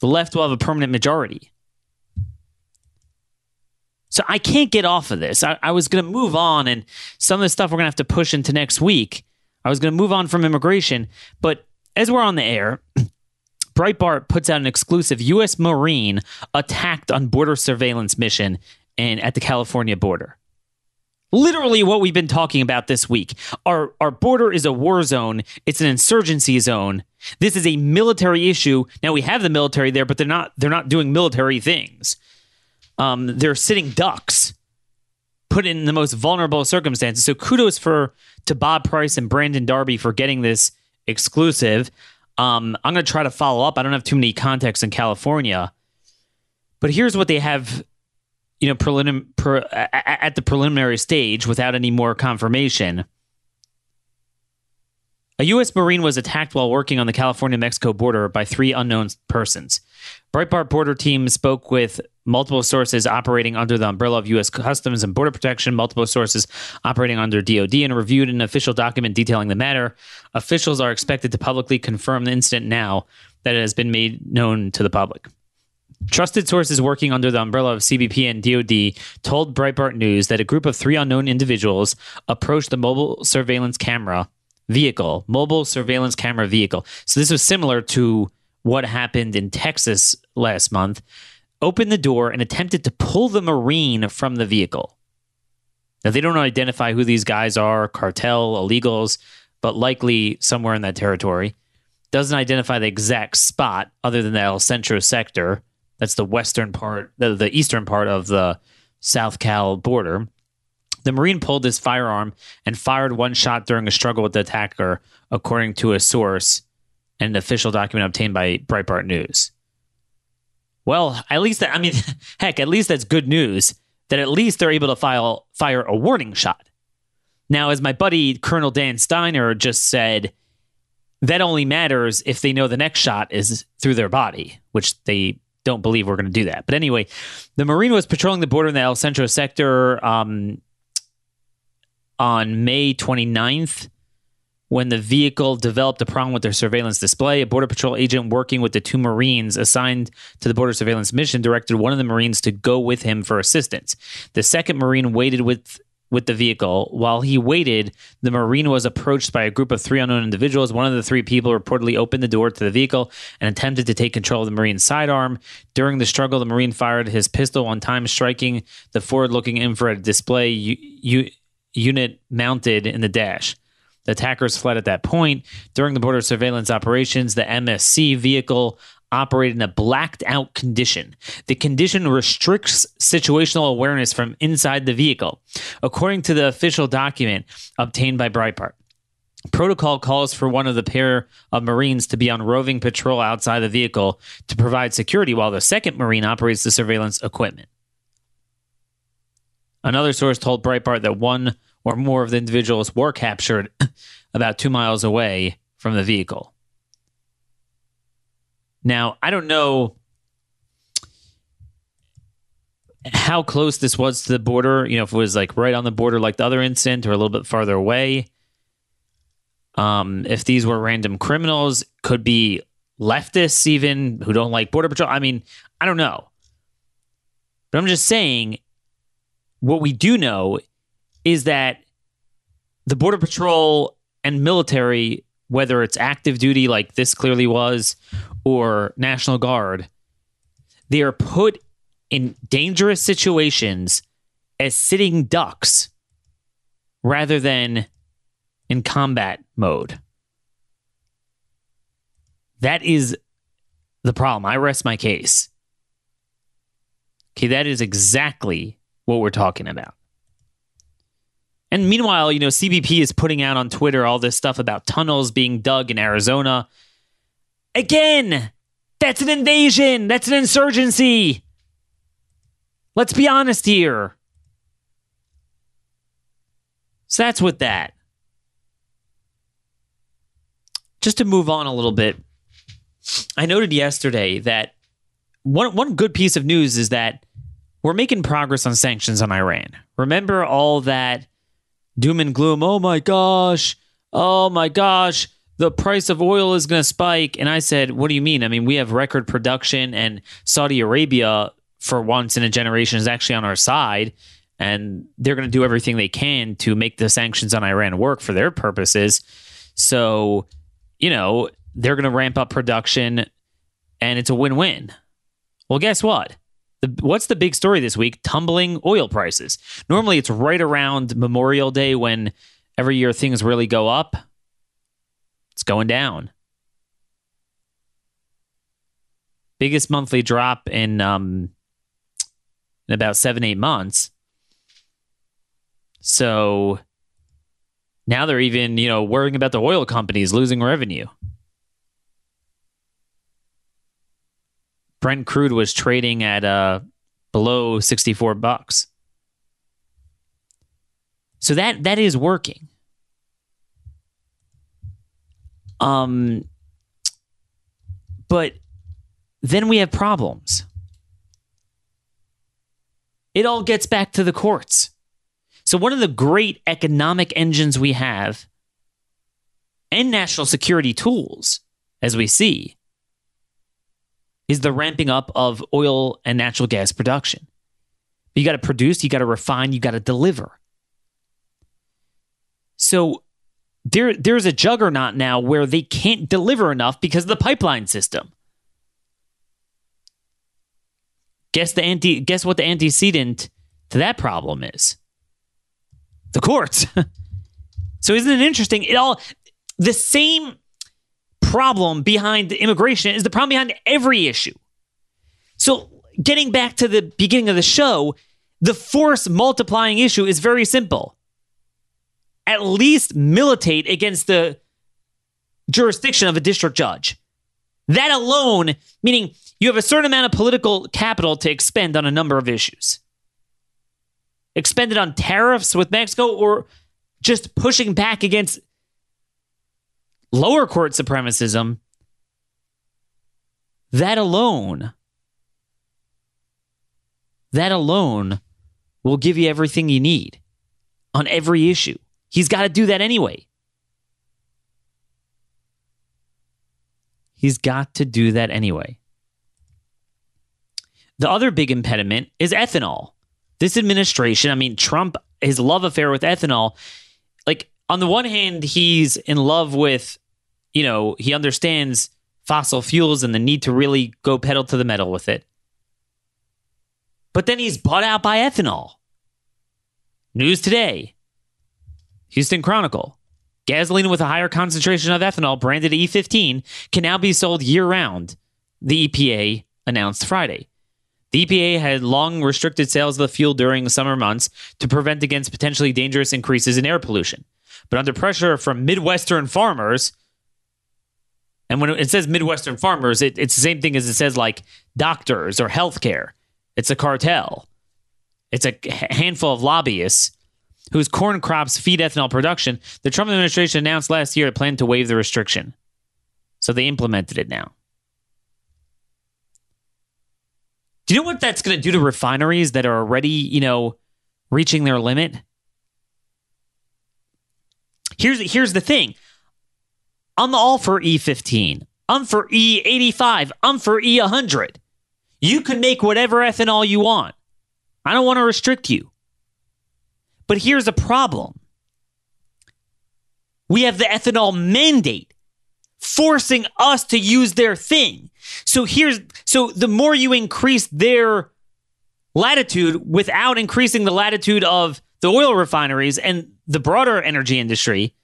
Speaker 2: The left will have a permanent majority. So I can't get off of this. I, I was going to move on, and some of the stuff we're going to have to push into next week. I was going to move on from immigration, but as we're on the air, (clears throat) Breitbart puts out an exclusive U.S. Marine attacked on border surveillance mission and at the California border. Literally, what we've been talking about this week. Our our border is a war zone. It's an insurgency zone. This is a military issue. Now we have the military there, but they're not they're not doing military things. Um, they're sitting ducks, put in the most vulnerable circumstances. So kudos for to Bob Price and Brandon Darby for getting this exclusive. Um, I'm going to try to follow up. I don't have too many contacts in California, but here's what they have you know, prelim- pre- at the preliminary stage without any more confirmation. A U.S. Marine was attacked while working on the California Mexico border by three unknown persons. Breitbart border team spoke with multiple sources operating under the umbrella of U.S. Customs and Border Protection, multiple sources operating under DoD, and reviewed an official document detailing the matter. Officials are expected to publicly confirm the incident now that it has been made known to the public. Trusted sources working under the umbrella of CBP and DoD told Breitbart News that a group of three unknown individuals approached the mobile surveillance camera vehicle, mobile surveillance camera vehicle. So this was similar to what happened in Texas last month. Opened the door and attempted to pull the Marine from the vehicle. Now, they don't identify who these guys are cartel, illegals, but likely somewhere in that territory. Doesn't identify the exact spot other than the El Centro sector. That's the western part, the, the eastern part of the South Cal border. The Marine pulled his firearm and fired one shot during a struggle with the attacker, according to a source and an official document obtained by Breitbart News. Well, at least that, I mean, (laughs) heck, at least that's good news that at least they're able to file, fire a warning shot. Now, as my buddy Colonel Dan Steiner just said, that only matters if they know the next shot is through their body, which they don't believe we're going to do that. But anyway, the Marine was patrolling the border in the El Centro sector um, on May 29th when the vehicle developed a problem with their surveillance display. A Border Patrol agent working with the two Marines assigned to the border surveillance mission directed one of the Marines to go with him for assistance. The second Marine waited with with the vehicle. While he waited, the Marine was approached by a group of three unknown individuals. One of the three people reportedly opened the door to the vehicle and attempted to take control of the Marine's sidearm. During the struggle, the Marine fired his pistol one time, striking the forward looking infrared display u- u- unit mounted in the dash. The attackers fled at that point. During the border surveillance operations, the MSC vehicle operate in a blacked out condition. The condition restricts situational awareness from inside the vehicle, according to the official document obtained by Breitbart. Protocol calls for one of the pair of Marines to be on roving patrol outside the vehicle to provide security while the second Marine operates the surveillance equipment. Another source told Breitbart that one or more of the individuals were captured (clears throat) about two miles away from the vehicle. Now, I don't know how close this was to the border, you know, if it was like right on the border like the other incident or a little bit farther away. Um, if these were random criminals, could be leftists even who don't like border patrol. I mean, I don't know. But I'm just saying what we do know is that the border patrol and military whether it's active duty like this clearly was or National Guard, they are put in dangerous situations as sitting ducks rather than in combat mode. That is the problem. I rest my case. Okay, that is exactly what we're talking about. And meanwhile, you know, CBP is putting out on Twitter all this stuff about tunnels being dug in Arizona. Again, that's an invasion. That's an insurgency. Let's be honest here. So that's with that. Just to move on a little bit, I noted yesterday that one one good piece of news is that we're making progress on sanctions on Iran. Remember all that doom and gloom. Oh my gosh. Oh my gosh. The price of oil is going to spike. And I said, What do you mean? I mean, we have record production, and Saudi Arabia for once in a generation, is actually on our side. And they're going to do everything they can to make the sanctions on Iran work for their purposes. So, you know, they're going to ramp up production and it's a win win. Well, guess what? The, what's the big story this week? Tumbling oil prices. Normally, it's right around Memorial Day when every year things really go up. It's going down. Biggest monthly drop in um, in about seven eight months. So now they're even you know worrying about the oil companies losing revenue. Brent crude was trading at uh, below 64 bucks. So that that is working. Um but then we have problems. It all gets back to the courts. So one of the great economic engines we have and national security tools as we see is the ramping up of oil and natural gas production. You got to produce, you got to refine, you got to deliver. So there, there's a juggernaut now where they can't deliver enough because of the pipeline system. Guess the anti guess what the antecedent to that problem is? The courts. (laughs) so isn't it interesting? It all the same problem behind immigration is the problem behind every issue. So, getting back to the beginning of the show, the force multiplying issue is very simple. At least militate against the jurisdiction of a district judge. That alone, meaning you have a certain amount of political capital to expend on a number of issues. Expend it on tariffs with Mexico or just pushing back against lower court supremacism, that alone, that alone will give you everything you need on every issue. He's got to do that anyway. He's got to do that anyway. The other big impediment is ethanol. This administration, I mean, Trump, his love affair with ethanol, like on the one hand, he's in love with, you know, he understands fossil fuels and the need to really go pedal to the metal with it. But then he's bought out by ethanol. News today Houston Chronicle. Gasoline with a higher concentration of ethanol, branded E15, can now be sold year round, the EPA announced Friday. The EPA had long restricted sales of the fuel during the summer months to prevent against potentially dangerous increases in air pollution. But under pressure from Midwestern farmers, and when it says Midwestern farmers, it, it's the same thing as it says like doctors or healthcare. It's a cartel. It's a handful of lobbyists whose corn crops feed ethanol production. The Trump administration announced last year it planned to waive the restriction. So they implemented it now. Do you know what that's going to do to refineries that are already, you know, reaching their limit? Here's here's the thing. I'm all for E15. I'm for E85. I'm for E100. You can make whatever ethanol you want. I don't want to restrict you. But here's a problem. We have the ethanol mandate forcing us to use their thing. So here's so the more you increase their latitude without increasing the latitude of the oil refineries and the broader energy industry,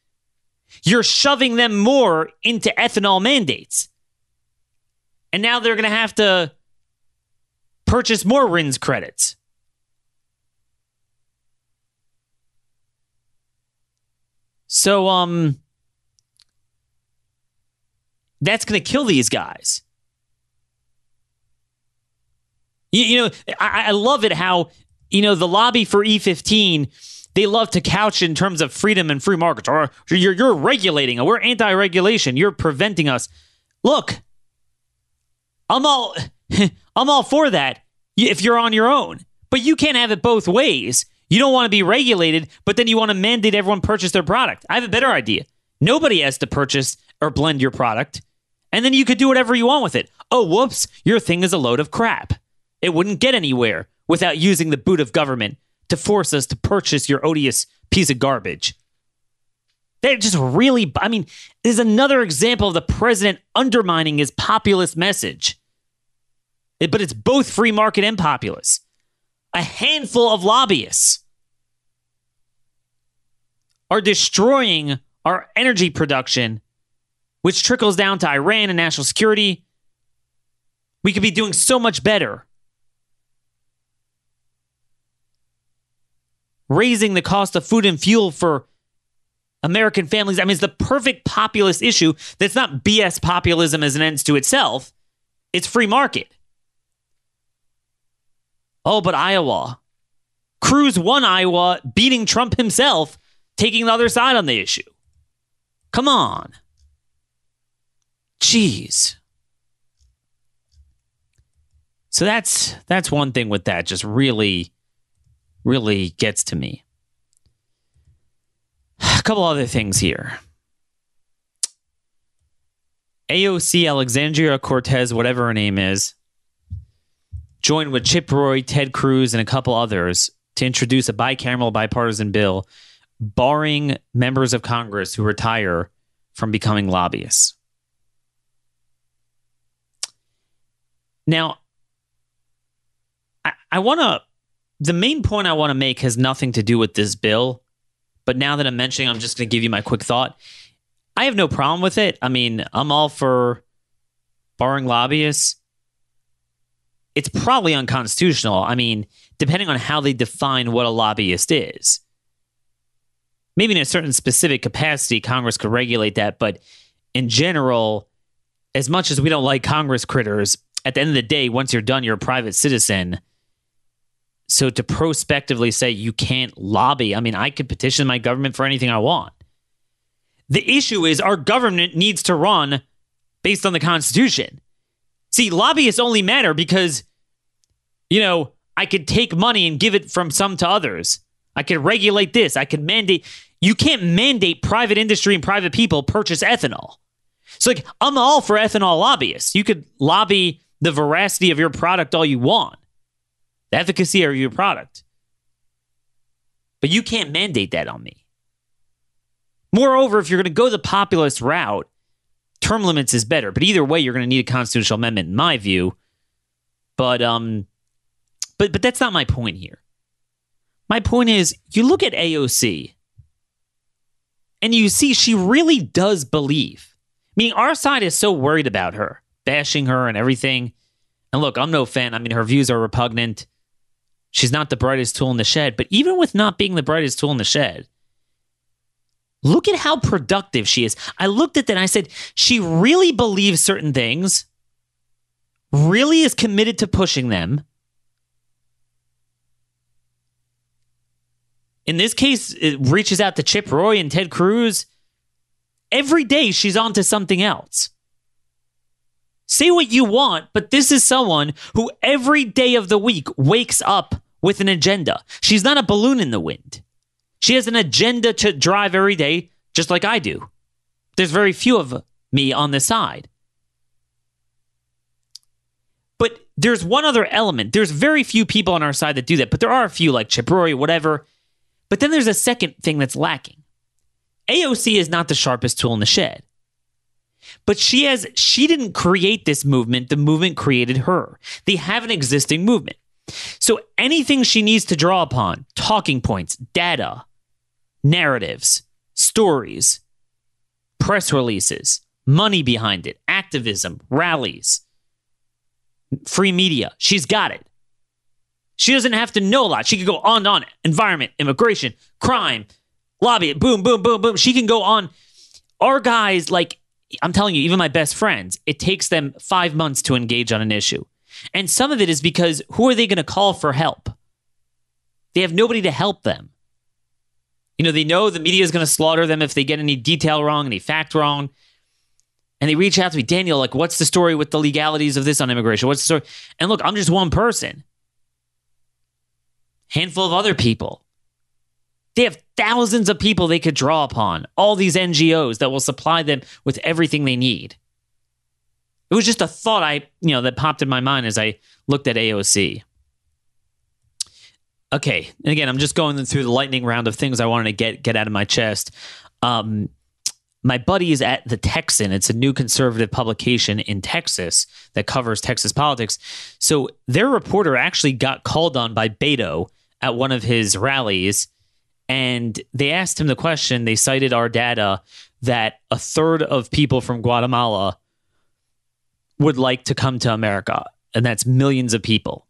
Speaker 2: you're shoving them more into ethanol mandates. And now they're going to have to purchase more RINs credits. So, um, that's going to kill these guys. You, you know, I, I love it how, you know, the lobby for E15 they love to couch in terms of freedom and free markets. Or you're, you're regulating. We're anti-regulation. You're preventing us. Look, I'm all (laughs) I'm all for that if you're on your own. But you can't have it both ways. You don't want to be regulated, but then you want to mandate everyone purchase their product. I have a better idea. Nobody has to purchase or blend your product, and then you could do whatever you want with it. Oh, whoops, your thing is a load of crap. It wouldn't get anywhere without using the boot of government to force us to purchase your odious piece of garbage. They're just really, I mean, this is another example of the president undermining his populist message. It- but it's both free market and populist. A handful of lobbyists are destroying our energy production, which trickles down to Iran and national security. We could be doing so much better. Raising the cost of food and fuel for American families. I mean, it's the perfect populist issue that's not BS populism as an ends to itself, it's free market. Oh, but Iowa. Cruz won Iowa, beating Trump himself, taking the other side on the issue. Come on. Jeez. So that's that's one thing with that just really really gets to me. (sighs) A couple other things here. AOC Alexandria Cortez, whatever her name is, joined with Chip Roy, Ted Cruz, and a couple others to introduce a bicameral bipartisan bill barring members of Congress who retire from becoming lobbyists. Now, I, I want to, the main point I want to make has nothing to do with this bill, but now that I'm mentioning, I'm just going to give you my quick thought. I have no problem with it. I mean, I'm all for barring lobbyists. It's probably unconstitutional. I mean, depending on how they define what a lobbyist is maybe in a certain specific capacity, Congress could regulate that. But in general, as much as we don't like Congress critters, at the end of the day, once you're done, you're a private citizen. So to prospectively say you can't lobby, I mean, I could petition my government for anything I want. The issue is our government needs to run based on the Constitution. See, lobbyists only matter because, you know, I could take money and give it from some to others. I could regulate this. I could mandate. You can't mandate private industry and private people purchase ethanol. So, like, I'm all for ethanol lobbyists. You could lobby the veracity of your product all you want, the efficacy of your product. But you can't mandate that on me. Moreover, if you're going to go the populist route, term limits is better. But either way, you're going to need a constitutional amendment, in my view. But um, but but that's not my point here. My point is, you look at AOC, and you see she really does believe. Meaning, our side is so worried about her, bashing her and everything. And look, I'm no fan. I mean, her views are repugnant. She's not the brightest tool in the shed. But even with not being the brightest tool in the shed, look at how productive she is. I looked at that and I said, she really believes certain things, really is committed to pushing them. In this case, it reaches out to Chip Roy and Ted Cruz. Every day she's on to something else. Say what you want, but this is someone who every day of the week wakes up with an agenda. She's not a balloon in the wind. She has an agenda to drive every day, just like I do. There's very few of me on the side. But there's one other element. There's very few people on our side that do that, but there are a few like Chip Roy, whatever. But then there's a second thing that's lacking. AOC is not the sharpest tool in the shed. But she has she didn't create this movement, the movement created her. They have an existing movement. So anything she needs to draw upon, talking points, data, narratives, stories, press releases, money behind it, activism, rallies, free media, she's got it. She doesn't have to know a lot. She could go on and on. Environment, immigration, crime, lobby, boom, boom, boom, boom. She can go on. Our guys, like, I'm telling you, even my best friends, it takes them five months to engage on an issue. And some of it is because who are they going to call for help? They have nobody to help them. You know, they know the media is going to slaughter them if they get any detail wrong, any fact wrong. And they reach out to me, Daniel, like, what's the story with the legalities of this on immigration? What's the story? And look, I'm just one person handful of other people. They have thousands of people they could draw upon, all these NGOs that will supply them with everything they need. It was just a thought I, you know, that popped in my mind as I looked at AOC. Okay, and again, I'm just going through the lightning round of things I wanted to get get out of my chest. Um, my buddy is at the Texan. It's a new conservative publication in Texas that covers Texas politics. So their reporter actually got called on by Beto at one of his rallies, and they asked him the question. They cited our data that a third of people from Guatemala would like to come to America, and that's millions of people.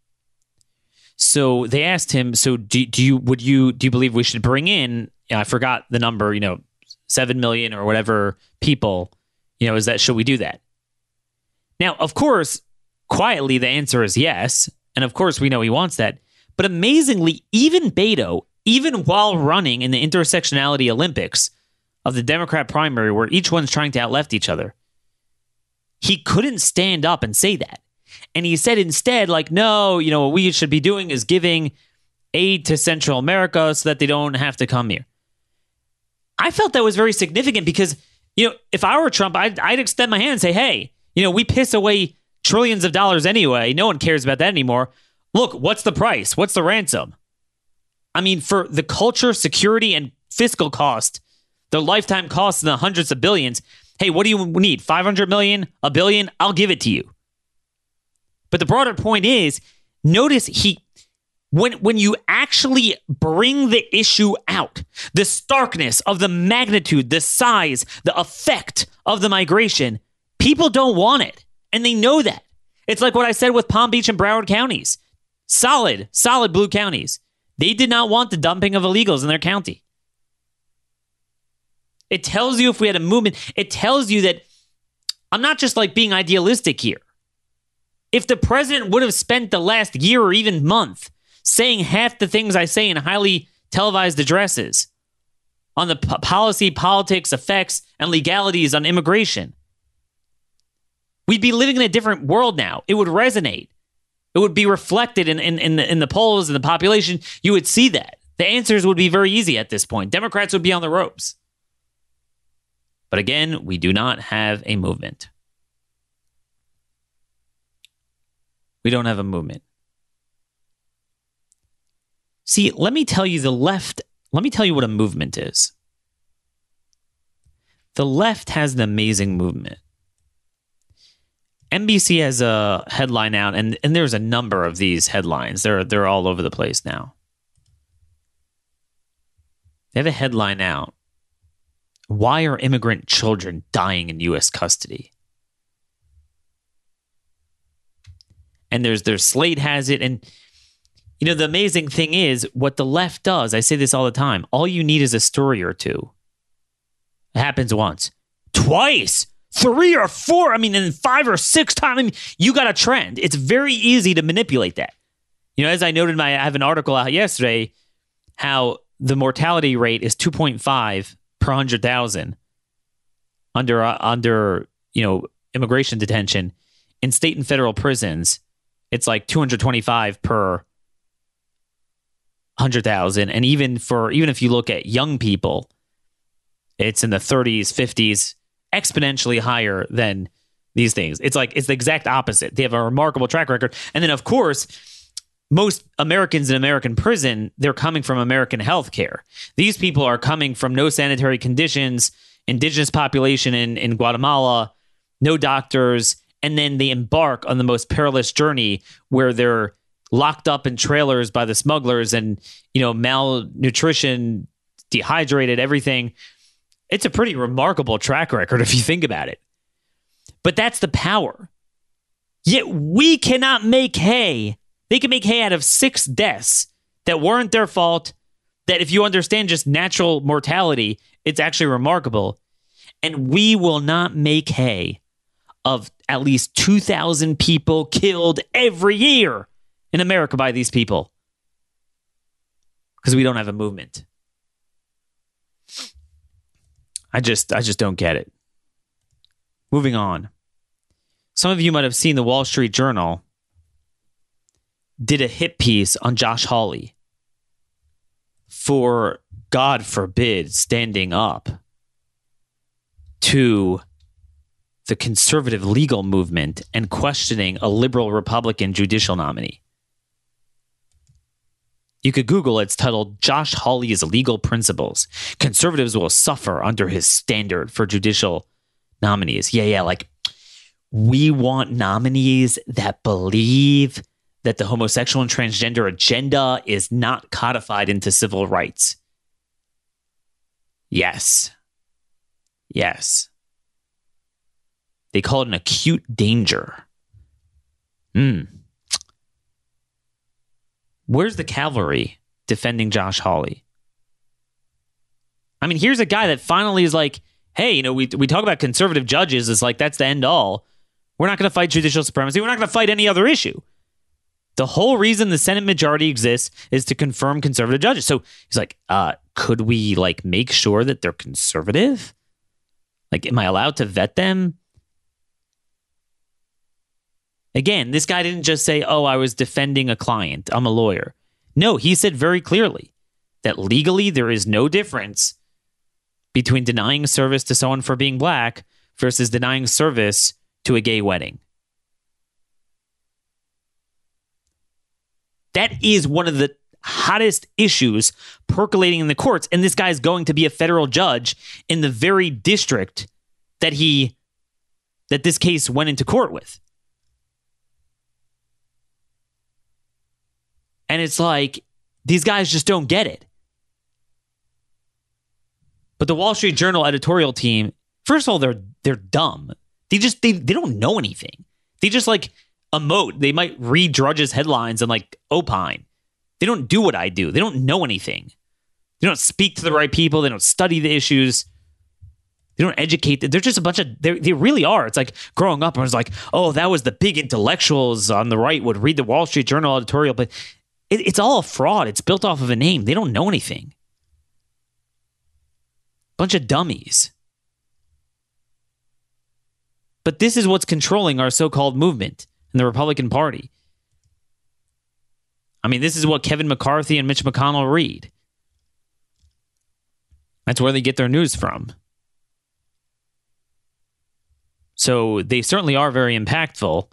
Speaker 2: So they asked him, "So do, do you would you do you believe we should bring in?" I forgot the number, you know, seven million or whatever people. You know, is that should we do that? Now, of course, quietly the answer is yes, and of course we know he wants that. But amazingly, even Beto, even while running in the intersectionality Olympics of the Democrat primary, where each one's trying to outleft each other, he couldn't stand up and say that. And he said instead, like, no, you know, what we should be doing is giving aid to Central America so that they don't have to come here. I felt that was very significant because, you know, if I were Trump, I'd, I'd extend my hand and say, hey, you know, we piss away trillions of dollars anyway. No one cares about that anymore. Look, what's the price? What's the ransom? I mean, for the culture, security, and fiscal cost, the lifetime cost in the hundreds of billions, Hey, what do you need? 500 million? A billion? I'll give it to you. But the broader point is notice he when when you actually bring the issue out, the starkness of the magnitude, the size, the effect of the migration, people don't want it. And they know that. It's like what I said with Palm Beach and Broward counties. Solid, solid blue counties. They did not want the dumping of illegals in their county. It tells you if we had a movement, it tells you that I'm not just like being idealistic here. If the president would have spent the last year or even month saying half the things I say in highly televised addresses on the p- policy, politics, effects, and legalities on immigration, we'd be living in a different world now. It would resonate. It would be reflected in, in, in, the, in the polls and the population. You would see that. The answers would be very easy at this point. Democrats would be on the ropes. But again, we do not have a movement. We don't have a movement. See, let me tell you the left, let me tell you what a movement is. The left has an amazing movement. NBC has a headline out, and, and there's a number of these headlines. They're they're all over the place now. They have a headline out why are immigrant children dying in U.S. custody? And there's there's Slate has it, and you know the amazing thing is what the left does. I say this all the time. All you need is a story or two. It happens once, twice, three or four. I mean, and five or six times. I mean, you got a trend. It's very easy to manipulate that. You know, as I noted, my I have an article out yesterday how the mortality rate is 2.5 per hundred thousand under uh, under you know immigration detention in state and federal prisons. It's like two hundred twenty five per hundred thousand, and even for even if you look at young people, it's in the thirties, fifties, exponentially higher than these things. It's like it's the exact opposite. They have a remarkable track record, and then of course most Americans in American prison, they're coming from American health care. These people are coming from no sanitary conditions, indigenous population in, in Guatemala, no doctors, and then they embark on the most perilous journey where they're locked up in trailers by the smugglers and, you know, malnutrition, dehydrated, everything. It's a pretty remarkable track record if you think about it. But that's the power. Yet we cannot make hay they can make hay out of six deaths that weren't their fault. That if you understand just natural mortality, it's actually remarkable. And we will not make hay of at least 2,000 people killed every year in America by these people because we don't have a movement. I just I just don't get it. Moving on. Some of you might have seen the Wall Street Journal did a hit piece on Josh Hawley for, God forbid, standing up to the conservative legal movement and questioning a liberal Republican judicial nominee. You could Google it's titled Josh Hawley's Legal Principles. Conservatives will suffer under his standard for judicial nominees. Yeah, yeah, like we want nominees that believe that the homosexual and transgender agenda is not codified into civil rights. Yes. Yes. They call it an acute danger. Hmm. Where's the cavalry defending Josh Hawley? I mean, here's a guy that finally is like, hey, you know, we, we talk about conservative judges It's like that's the end all. We're not going to fight judicial supremacy. We're not going to fight any other issue. The whole reason the Senate majority exists is to confirm conservative judges. So he's like, uh, could we like make sure that they're conservative? Like, am I allowed to vet them? Again, this guy didn't just say, oh, I was defending a client. I'm a lawyer. No, he said very clearly that legally there is no difference between denying service to someone for being black versus denying service to a gay wedding. That is one of the hottest issues percolating in the courts. And this guy is going to be a federal judge in the very district that he that this case went into court with. And it's like these guys just don't get it. But the Wall Street Journal editorial team, first of all, they're they're dumb. They just they, they don't know anything. They just like emote. They might read Drudge's headlines and like opine. They don't do what I do. They don't know anything. They don't speak to the right people. They don't study the issues. They don't educate. They're just a bunch of. They really are. It's like growing up. I was like, oh, that was the big intellectuals on the right would read the Wall Street Journal editorial, but it, it's all a fraud. It's built off of a name. They don't know anything. Bunch of dummies. But this is what's controlling our so-called movement in the Republican Party. I mean, this is what Kevin McCarthy and Mitch McConnell read. That's where they get their news from. So they certainly are very impactful.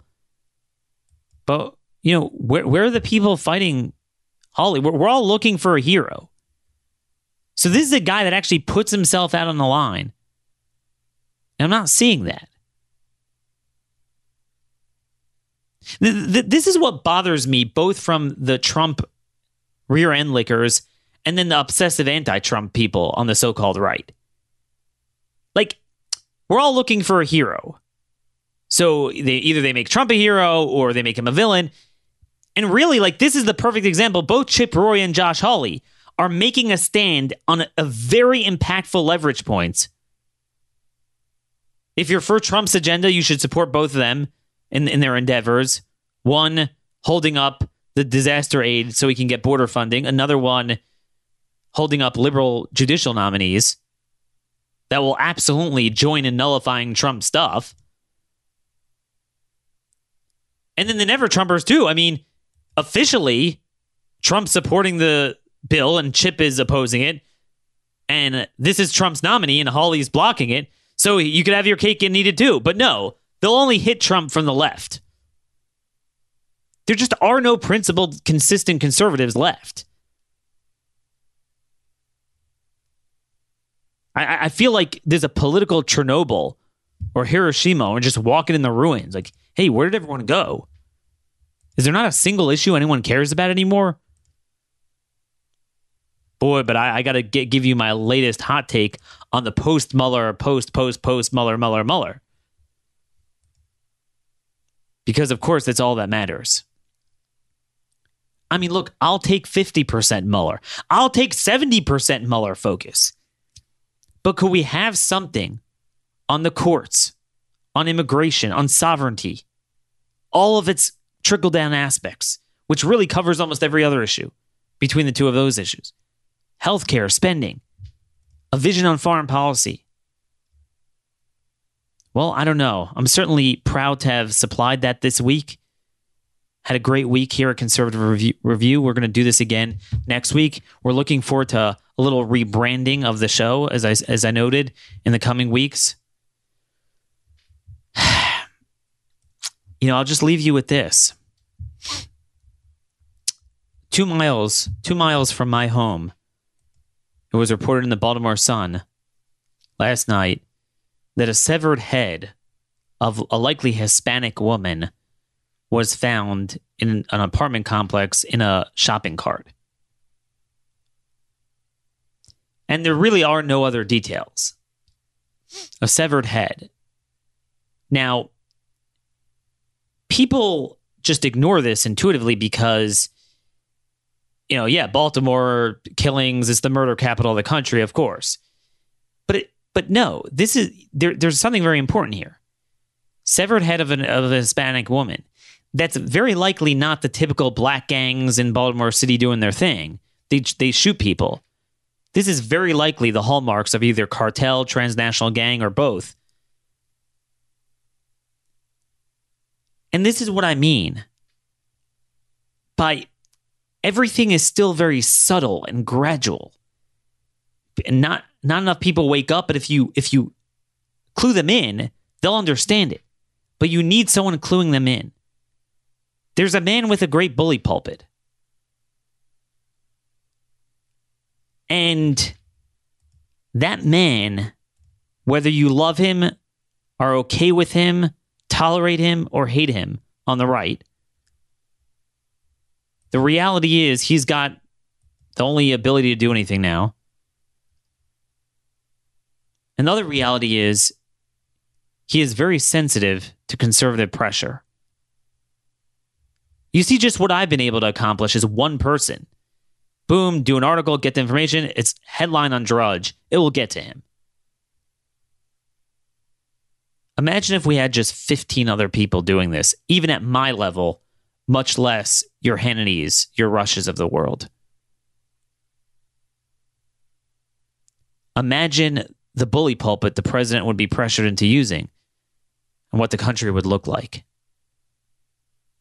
Speaker 2: But, you know, where, where are the people fighting Hawley? We're, we're all looking for a hero. So this is a guy that actually puts himself out on the line. And I'm not seeing that. This is what bothers me, both from the Trump rear end lickers and then the obsessive anti Trump people on the so called right. Like, we're all looking for a hero. So they either they make Trump a hero or they make him a villain. And really, like, this is the perfect example. Both Chip Roy and Josh Hawley are making a stand on a, a very impactful leverage points. If you're for Trump's agenda, you should support both of them in, in their endeavors. One, holding up the disaster aid so he can get border funding. Another one, holding up liberal judicial nominees that will absolutely join in nullifying Trump stuff. And then the never Trumpers, too. I mean, officially, Trump supporting the bill and Chip is opposing it. And this is Trump's nominee and Hawley's blocking it. So you could have your cake and eat it too. But no, They'll only hit Trump from the left. There just are no principled, consistent conservatives left. I, I feel like there's a political Chernobyl or Hiroshima and just walking in the ruins. Like, hey, where did everyone go? Is there not a single issue anyone cares about anymore? Boy, but I, I got to give you my latest hot take on the post Mueller, post, post, post Mueller, Mueller, Mueller because of course that's all that matters. I mean, look, I'll take 50% Mueller. I'll take 70% Mueller focus. But could we have something on the courts, on immigration, on sovereignty, all of its trickle down aspects, which really covers almost every other issue between the two of those issues? Healthcare, spending, a vision on foreign policy, well, I don't know. I'm certainly proud to have supplied that this week. Had a great week here at Conservative Review. Review. We're going to do this again next week. We're looking forward to a little rebranding of the show, as I as I noted in the coming weeks. You know, I'll just leave you with this. Two miles, two miles from my home, it was reported in the Baltimore Sun last night that a severed head of a likely Hispanic woman was found in an apartment complex in a shopping cart. And there really are no other details. A severed head. Now, people just ignore this intuitively because, you know, yeah, Baltimore killings is the murder capital of the country, of course. But it, but no, this is there, there's something very important here. Severed head of, an, of a Hispanic woman. That's very likely not the typical black gangs in Baltimore City doing their thing. They, they shoot people. This is very likely the hallmarks of either cartel, transnational gang, or both. And this is what I mean by everything is still very subtle and gradual. And not not enough people wake up, but if you if you clue them in, they'll understand it. But you need someone cluing them in. There's a man with a great bully pulpit. And that man, whether you love him, are okay with him, tolerate him, or hate him on the right, the reality is he's got the only ability to do anything now. Another reality is he is very sensitive to conservative pressure. You see, just what I've been able to accomplish is one person boom, do an article, get the information. It's headline on Drudge. It will get to him. Imagine if we had just 15 other people doing this, even at my level, much less your Hannity's, your Rushes of the world. Imagine the bully pulpit the president would be pressured into using and what the country would look like.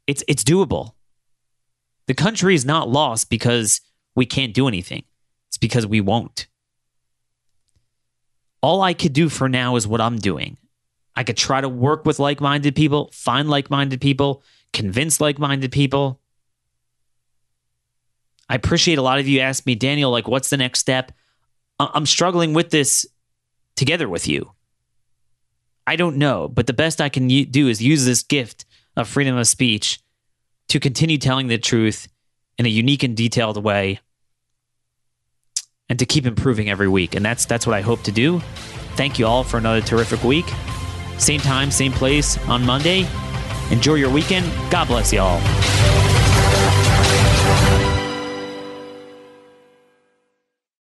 Speaker 2: It's, it's doable. The country is not lost because we can't do anything. It's because we won't. All I could do for now is what I'm doing. I could try to work with like minded people, find like minded people, convince like minded people. I appreciate a lot of you ask me, Daniel, like, what's the next step? I'm struggling with this together with you. I don't know, but the best I can do is use this gift of freedom of speech to continue telling the truth in a unique and detailed way and to keep improving every week. And that's that's what I hope to do. Thank you all for another terrific week. Same time, same place on Monday. Enjoy your weekend. God bless you all.